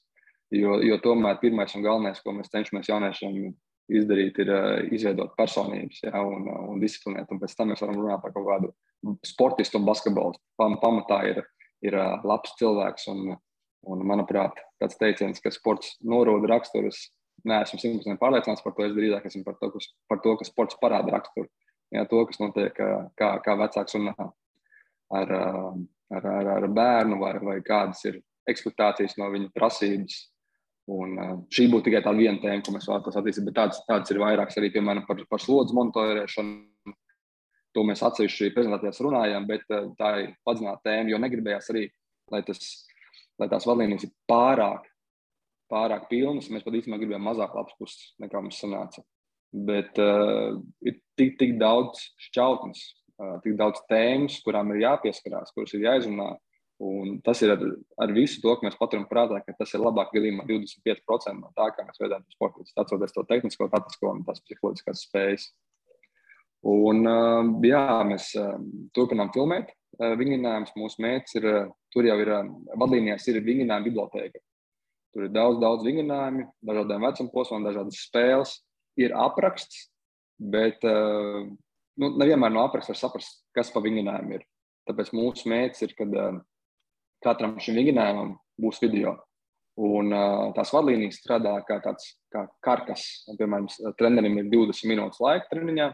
Jo, jo tomēr pirmais un galvenais, ko mēs cenšamies jauniešiem izdarīt, ir uh, izveidot personības ja, un, uh, un disciplinēt. Un pēc tam mēs varam runāt par kaut kādu sportistu un basketbolistu. Pam, pamatā ir, ir uh, labs cilvēks. Un, un, manuprāt, tāds teiciens, ka sports noroda raksturus, neesmu simtprocentīgi pārliecināts par to. Es drīzāk esmu par to, kas, par to ka sports parāda raksturu. Ja, to, kas notiek kā, kā vecāks runā ar, ar, ar, ar bērnu, vai, vai kādas ir ekspektācijas no viņa prasības Un, uh, šī būtu tikai tā viena tēma, ko mēs vēlamies attīstīt, bet tādas, tādas ir vairākas arī, piemēram, par, par slodzes monitorēšanu. To mēs atsevišķi prezentācijās runājām, bet uh, tā ir padziļināta tēma, jo negribējās arī, lai, tas, lai tās vadlīnijas ir pārāk, pārāk pilnas. Mēs pat īstenībā gribējām mazāk labas puses, nekā mums sanāca. Bet uh, ir tik, tik daudz šķautnes, tik daudz tēmas, kurām ir jāpieskarās, kuras ir jāizrunā. Un tas ir ar, ar visu to, ka mēs paturam prātā, ka tas ir labāk gadījumā 25% no tā, kā mēs veidojam sportu, atceroties to tehnisko, taktisko un tās psiholoģiskās spējas. Un, jā, mēs turpinām filmēt vingrinājumus. Mūsu mērķis ir, tur jau ir vadlīnijās, ir vingrinājuma biblioteka. Tur ir daudz, daudz vingrinājumu, dažādiem vecuma posmiem, dažādas spēles. Ir apraksts, bet nu, nevienmēr no apraksta var saprast, kas pa vingrinājumu ir. Tāpēc mūsu mērķis ir, kad katram šim vingrinājumam būs video. Un uh, tās vadlīnijas strādā kā tāds kā karkas. Piemēram, trenerim ir 20 minūtes laika treniņā.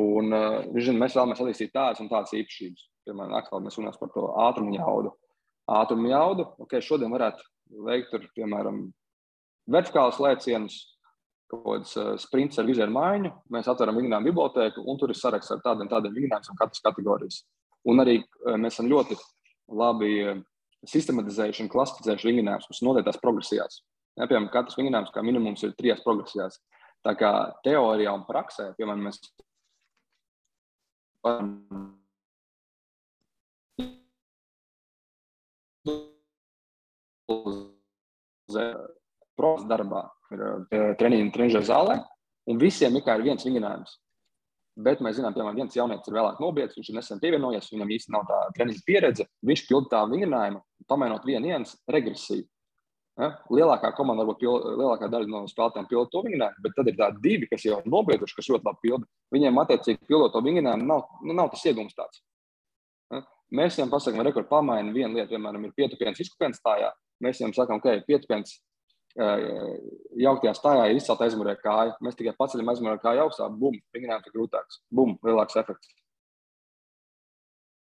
Un, uh, mēs vēlamies attīstīt tādas un tādas īpašības. Piemēram, atkal mēs runāsim par to ātrumu jaudu. Ātrumu jaudu, ok, šodien varētu veikt, tur, piemēram, vertikālus lēcienus, kaut kādas uh, sprints ar vizēru maiņu. Mēs atveram vingrinājumu bibliotēku, un tur ir saraksts ar tādiem, tādiem vingrinājumiem, katras kategorijas. Un arī uh, mēs esam ļoti labi eh, sistematizējuši un klasificējuši vingrinājumus, kas noteiktās progresijās. Ja, piemēram, katrs vingrinājums kā minimums ir trijās progresijās. Tā kā teorijā un praksē, piemēram, mēs Protams, darbā ir eh, treniņa treniņa zālē, un visiem ir kā ir viens vingrinājums. Bet mēs zinām, piemēram, viens jaunietis ir vēlāk nobiedis, viņš ir nesen pievienojies, viņam īsti nav tā treniņa pieredze. Viņš pilda tā vingrinājumu, pamainot vienu ienas regresiju. Ja? Lielākā komanda, varbūt pil, lielākā daļa no spēlētājiem pilda to vingrinājumu, bet tad ir tādi divi, kas jau ir nobieduši, kas ļoti labi pilda. Viņiem, attiecīgi, pildot to vingrinājumu, nav, nu, nav tas iegums tāds. Ja? Mēs viņiem pasakām, rekordu pamaini vienu lietu, piemēram, ir pietupiens, izkupiens stājā. Mēs viņiem sakām, ka okay, pietupiens jauktajā stājā ir izcelta aizmugurē kāja. Mēs tikai paceļam aizmugurē kāju augstā, bum, vingrinājums ir grūtāks, bum, lielāks efekts.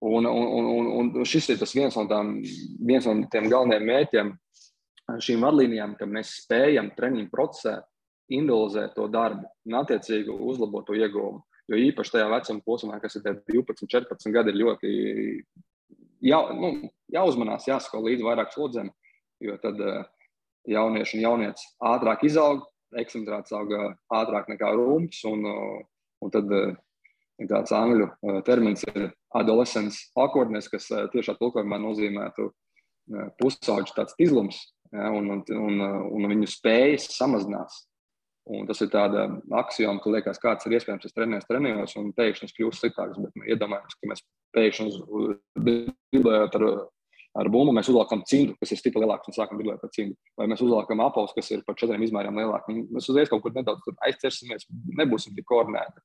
Un, un, un, un šis ir tas viens no, tām, viens no tiem galvenajiem mērķiem šīm vadlīnijām, ka mēs spējam treniņu procesā individualizēt to darbu un attiecīgi uzlabot to ieguvumu. Jo īpaši tajā vecuma posmā, kas ir 12, 14 gadi, ir ļoti jā, nu, jāuzmanās, jāsako līdzi vairāk slodzēm, jo tad uh, jaunieši un jaunieces ātrāk izaug, ekcentrāts auga ātrāk nekā rūms. Un, uh, un tad uh, ir tāds angļu uh, termins, ir adolescents awkwardness, kas tiešā tulkojumā nozīmētu pusauģu tāds izlums, ja, un, un, un, viņu spējas samazinās. Un tas ir tāds axioma, ka liekas, kāds ir iespējams, es trenējos, trenējos, un pēkšņi es kļūstu sliktāks. Bet iedomājieties, ka mēs pēkšņi dribējot ar ar bumbu mēs uzliekam cimdu, kas ir stipri lielāks un sākam driblēt par cimdu. Vai mēs uzliekam apelsnes, kas ir par četriem izmēriem lielāki. Mēs uzreiz kaut kur nedaudz aizķersimies, nebūsim tik koordinēti.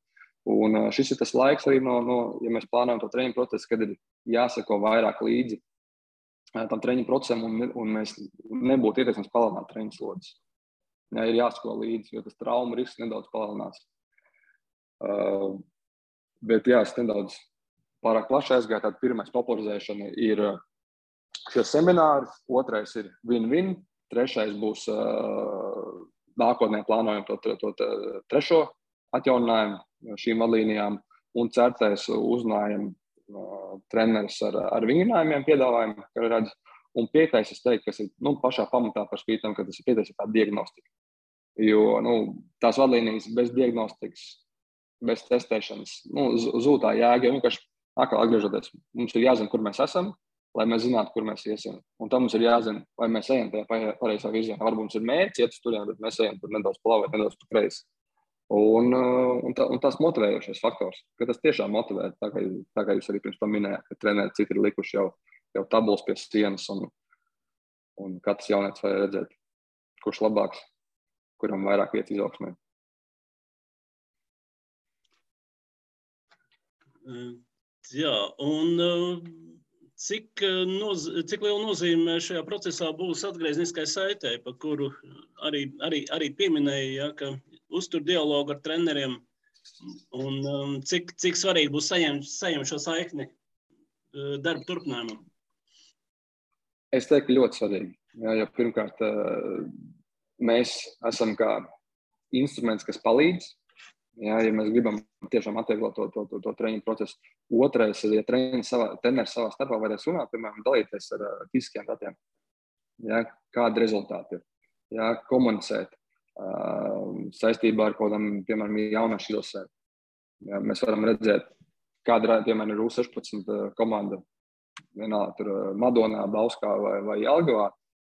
Un šis ir tas laiks arī, no, no, ja mēs plānojam to treniņu procesu, kad ir jāsako vairāk līdzi tam treniņu procesam, un, un mēs nebūtu ieteicams palielināt treniņu slodzes. Jā, ir jāsako līdzi, jo tas traumu risks nedaudz palielinās. Uh, bet jā, es nedaudz pārāk plaši aizgāju. Tāda pirmā popularizēšana ir uh, šie semināri, otrais ir win-win, trešais būs uh, nākotnē plānojam to, to, to, to trešo atjauninājumu šīm vadlīnijām, un ceturtais uzrunājam uh, treneris ar, ar vingrinājumiem, piedāvājumu, kā redz. Un piektais, es teiktu, kas ir nu, pašā pamatā par spītam, ka tas ir piektais, ir tā diagnostika. Jo nu, tās vadlīnijas bez diagnostikas, bez testēšanas, nu, zūd tā jēga. Vienkārši atkal atgriežoties, mums ir jāzina, kur mēs esam, lai mēs zinātu, kur mēs iesim. Un tam mums ir jāzina, vai mēs ejam tajā pareizā virzienā. Varbūt mums ir mērķis iet uz turieni, bet mēs ejam tur nedaudz plavēt, nedaudz pa kreisi. Un, uh, un, tā, un tas motivējošais faktors, ka tas tiešām motivē, tā kā, tā kā jūs arī pirms tam minējāt, ka trenēri citi ir likuši jau jau tabulas pie sienas, un, un katrs jaunietis var redzēt, kurš labāks, kuram vairāk vietas izaugsmē. Jā, un Cik, eh, noz, cik liela nozīme šajā procesā būs atgriezniskai saitē, par kuru arī, arī, arī pieminēja, ja, ka uztur dialogu ar treneriem, un um, cik, cik svarīgi būs saņemt, saņemt šo saikni uh, darba turpinājumam? Es teiktu, ļoti svarīgi. Jā, jo pirmkārt, mēs esam kā instruments, kas palīdz Ja, ja mēs gribam tiešām atvieglot to, to, to, to treniņu procesu, otrais, ja treneris savā, savā starpā varēs runāt, piemēram, dalīties ar uh, fiziskiem datiem, ja, kādi rezultāti ir, ja, komunicēt uh, saistībā ar kaut kādām, piemēram, jauniešu ilsēm. Ja, mēs varam redzēt, kāda ir, piemēram, ir U16 komanda, vienalga tur Madonā, Bauskā vai, vai Jelgavā,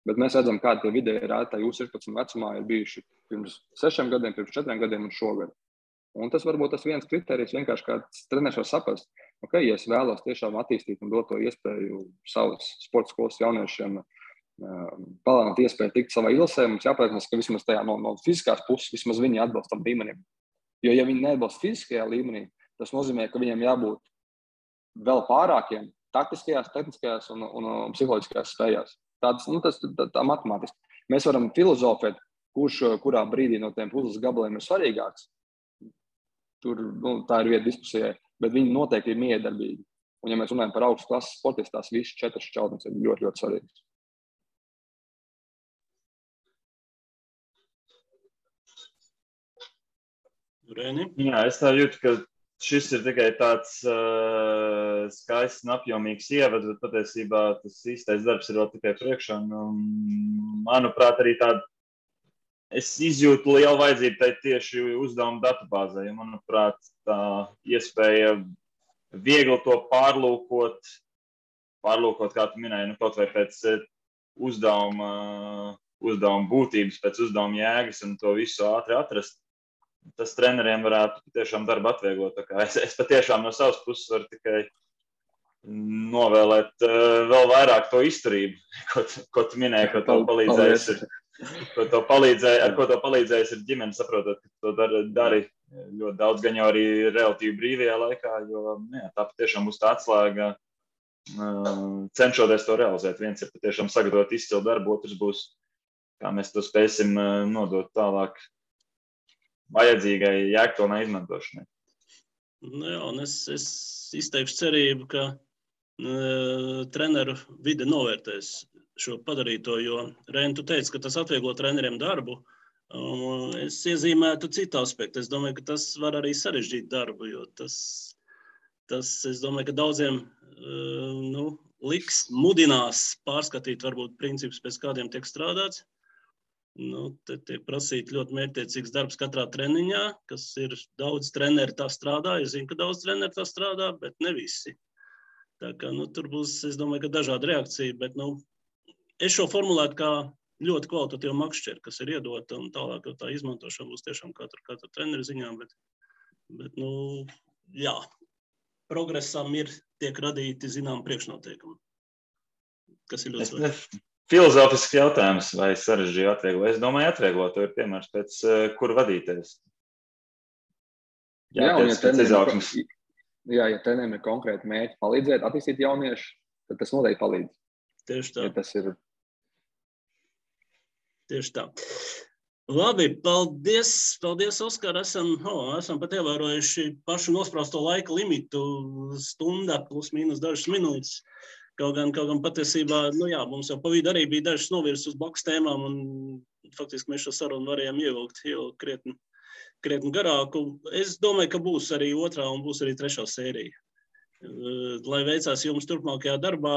bet mēs redzam, kādi tie vidēji rādītāji U16 vecumā ir bijuši pirms sešiem gadiem, pirms četriem gadiem un šogad. Un tas varbūt tas viens kriterijs, vienkārši kāds treneris var saprast, ka, ja es vēlos tiešām attīstīt un dot to iespēju savas sporta skolas jauniešiem, um, palielināt iespēju tikt savā ilsē, mums jāpārliecinās, ka vismaz tajā no, no fiziskās puses, vismaz viņi atbilst tam līmenim. Jo, ja viņi neatbilst fiziskajā līmenī, tas nozīmē, ka viņiem jābūt vēl pārākiem taktiskajās, tehniskajās un, un, un psiholoģiskajās spējās. Tādas, nu, tas tā, tā matemātiski. Mēs varam filozofēt, kurš kurā brīdī no tiem puses gabaliem ir svarīgāks. Tur nu, tā ir vieta diskusijai, bet viņi noteikti ir miedarbīgi. Un, ja mēs runājam par augstu klases sportistiem, tās visas četras čautnes ir ļoti, ļoti svarīgas. Rēni? Jā, es tā jūtu, ka šis ir tikai tāds uh, skaists un apjomīgs ievads, bet patiesībā tas īstais darbs ir vēl tikai priekšā. Un, manuprāt, arī tāda es izjūtu lielu vajadzību tai tieši uzdevumu datubāzē. Ja, manuprāt, tā iespēja viegli to pārlūkot, pārlūkot kā tu minēji, nu, kaut vai pēc eh, uzdevuma, uzdevuma būtības, pēc uzdevuma jēgas un to visu ātri atrast. Tas treneriem varētu tiešām darbu atvieglot. Es, es patiešām no savas puses varu tikai novēlēt uh, vēl vairāk to izturību, ko, ko tu minēji, ko tev palīdzēs. Ir, ko to palīdzēja, ar ko to palīdzējis ir ģimene, saprotot, ka to dari, dari ļoti daudz, gan jau arī relatīvi brīvajā laikā, jo nu jā, tā patiešām būs tā atslēga, cenšoties to realizēt. Viens ir patiešām sagatavot izcilu darbu, otrs būs, kā mēs to spēsim nodot tālāk vajadzīgai jēgpilnai izmantošanai. Nu jā, un es, es izteikšu cerību, ka uh, treneru vide novērtēs šo padarīto, jo Rēna, tu teici, ka tas atvieglo treneriem darbu. Um, es iezīmētu citu aspektu. Es domāju, ka tas var arī sarežģīt darbu, jo tas, tas es domāju, ka daudziem uh, nu, liks, mudinās pārskatīt varbūt principus, pēc kādiem tiek strādāts. Nu, te tiek prasīts ļoti mērķiecīgs darbs katrā treniņā, kas ir daudz treneru tā strādā. Es zinu, ka daudz treneru tā strādā, bet ne visi. Tā kā, nu, tur būs, es domāju, ka dažāda reakcija, bet nu, es šo formulētu kā ļoti kvalitatīvu makšķeri, kas ir iedota, un tālāk tā izmantošana būs tiešām katra, katra treneru ziņā. Bet, bet nu, jā, progresam ir tiek radīti zinām priekšnoteikumi, kas ir ļoti svarīgi. Filozofisks jautājums, vai sarežģīja atvieglot? Es domāju, atvieglot, to ir piemērs pēc uh, kura vadīties. Jā, jā, ja treneriem, jā, ja treneriem ir konkrēti mērķi palīdzēt, attīstīt jauniešu, tad tas noteikti palīdz. Tieši tā. Ja tas ir Tieši tā. Labi, paldies, paldies Oskar. Esam, oh, esam pat ievērojuši pašu nospraustu laika limitu stundā plus mīnus dažas minūtes. Kaut gan, kaut gan patiesībā, nu jā, mums jau pa vidu arī bija dažas novirzes uz boks tēmām un faktiski mēs šo sarunu varējām ievilkt jau krietni, krietni garāku. Es domāju, ka būs arī otrā un būs arī trešā sērija. Lai veicās jums turpmākajā darbā,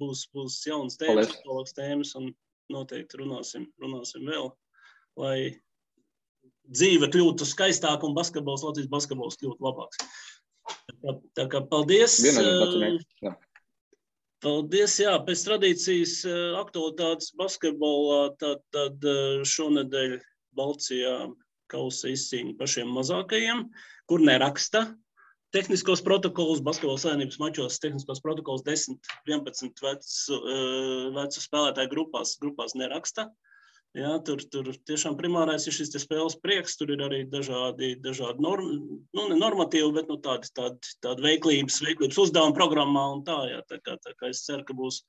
būs, būs jaunas tēmas, tēmas un noteikti runāsim, runāsim vēl, lai dzīve kļūtu skaistāka un basketbols, Latvijas basketbols kļūtu labāks. Tā, tā kā paldies. Jā. Paldies, jā, pēc tradīcijas aktualitātes basketbolā, tad, tad šonedēļ Balcijā kausa izcīņa pašiem mazākajiem, kur neraksta. Tehniskos protokolus, basketbola savienības mačos, tehniskos protokolus 10, 11 vecu, vecu spēlētāju grupās, grupās neraksta. Jā, tur, tur tiešām primārais ir šis spēles prieks. Tur ir arī dažādi, dažādi norm, nu, normatīvi, bet nu, tādi, tādi, tādi veiklības, veiklības uzdevumi programmā. Tā, jā, tā, kā, tā kā es ceru, ka būs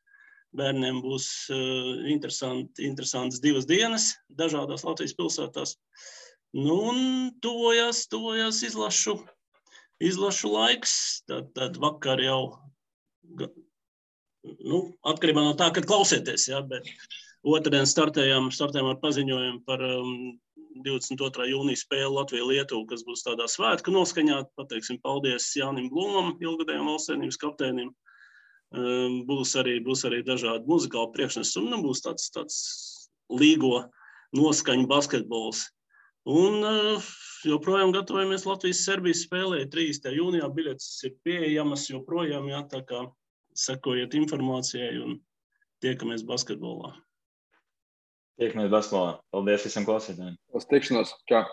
bērniem būs uh, interesanti, interesantas divas dienas dažādās Latvijas pilsētās. Nu, un tuvojas, tuvojas izlašu izlašu laiks. Tad, tad vakar jau, nu, atkarībā no tā, kad klausieties, ja, bet otrdien startējām, startējām ar paziņojumu par um, 22. jūnijas spēli Latviju-Lietuvu, kas būs tādā svētku noskaņā. Pateiksim paldies Jānim Blūmam, ilgadējiem valstsēnības kapteinim. Um, būs, arī, būs arī dažādi muzikāli priekšnesumi, nu, būs tāds, tāds līgo noskaņu basketbols. Un uh, joprojām gatavojamies Latvijas-Serbijas spēlē. 3. jūnijā biļetes ir pieejamas joprojām, jā, tā kā sekojiet informācijai un tiekamies basketbolā. Tiekamies basketbolā. Paldies visiem klausītājiem. Uz tikšanos. Čau!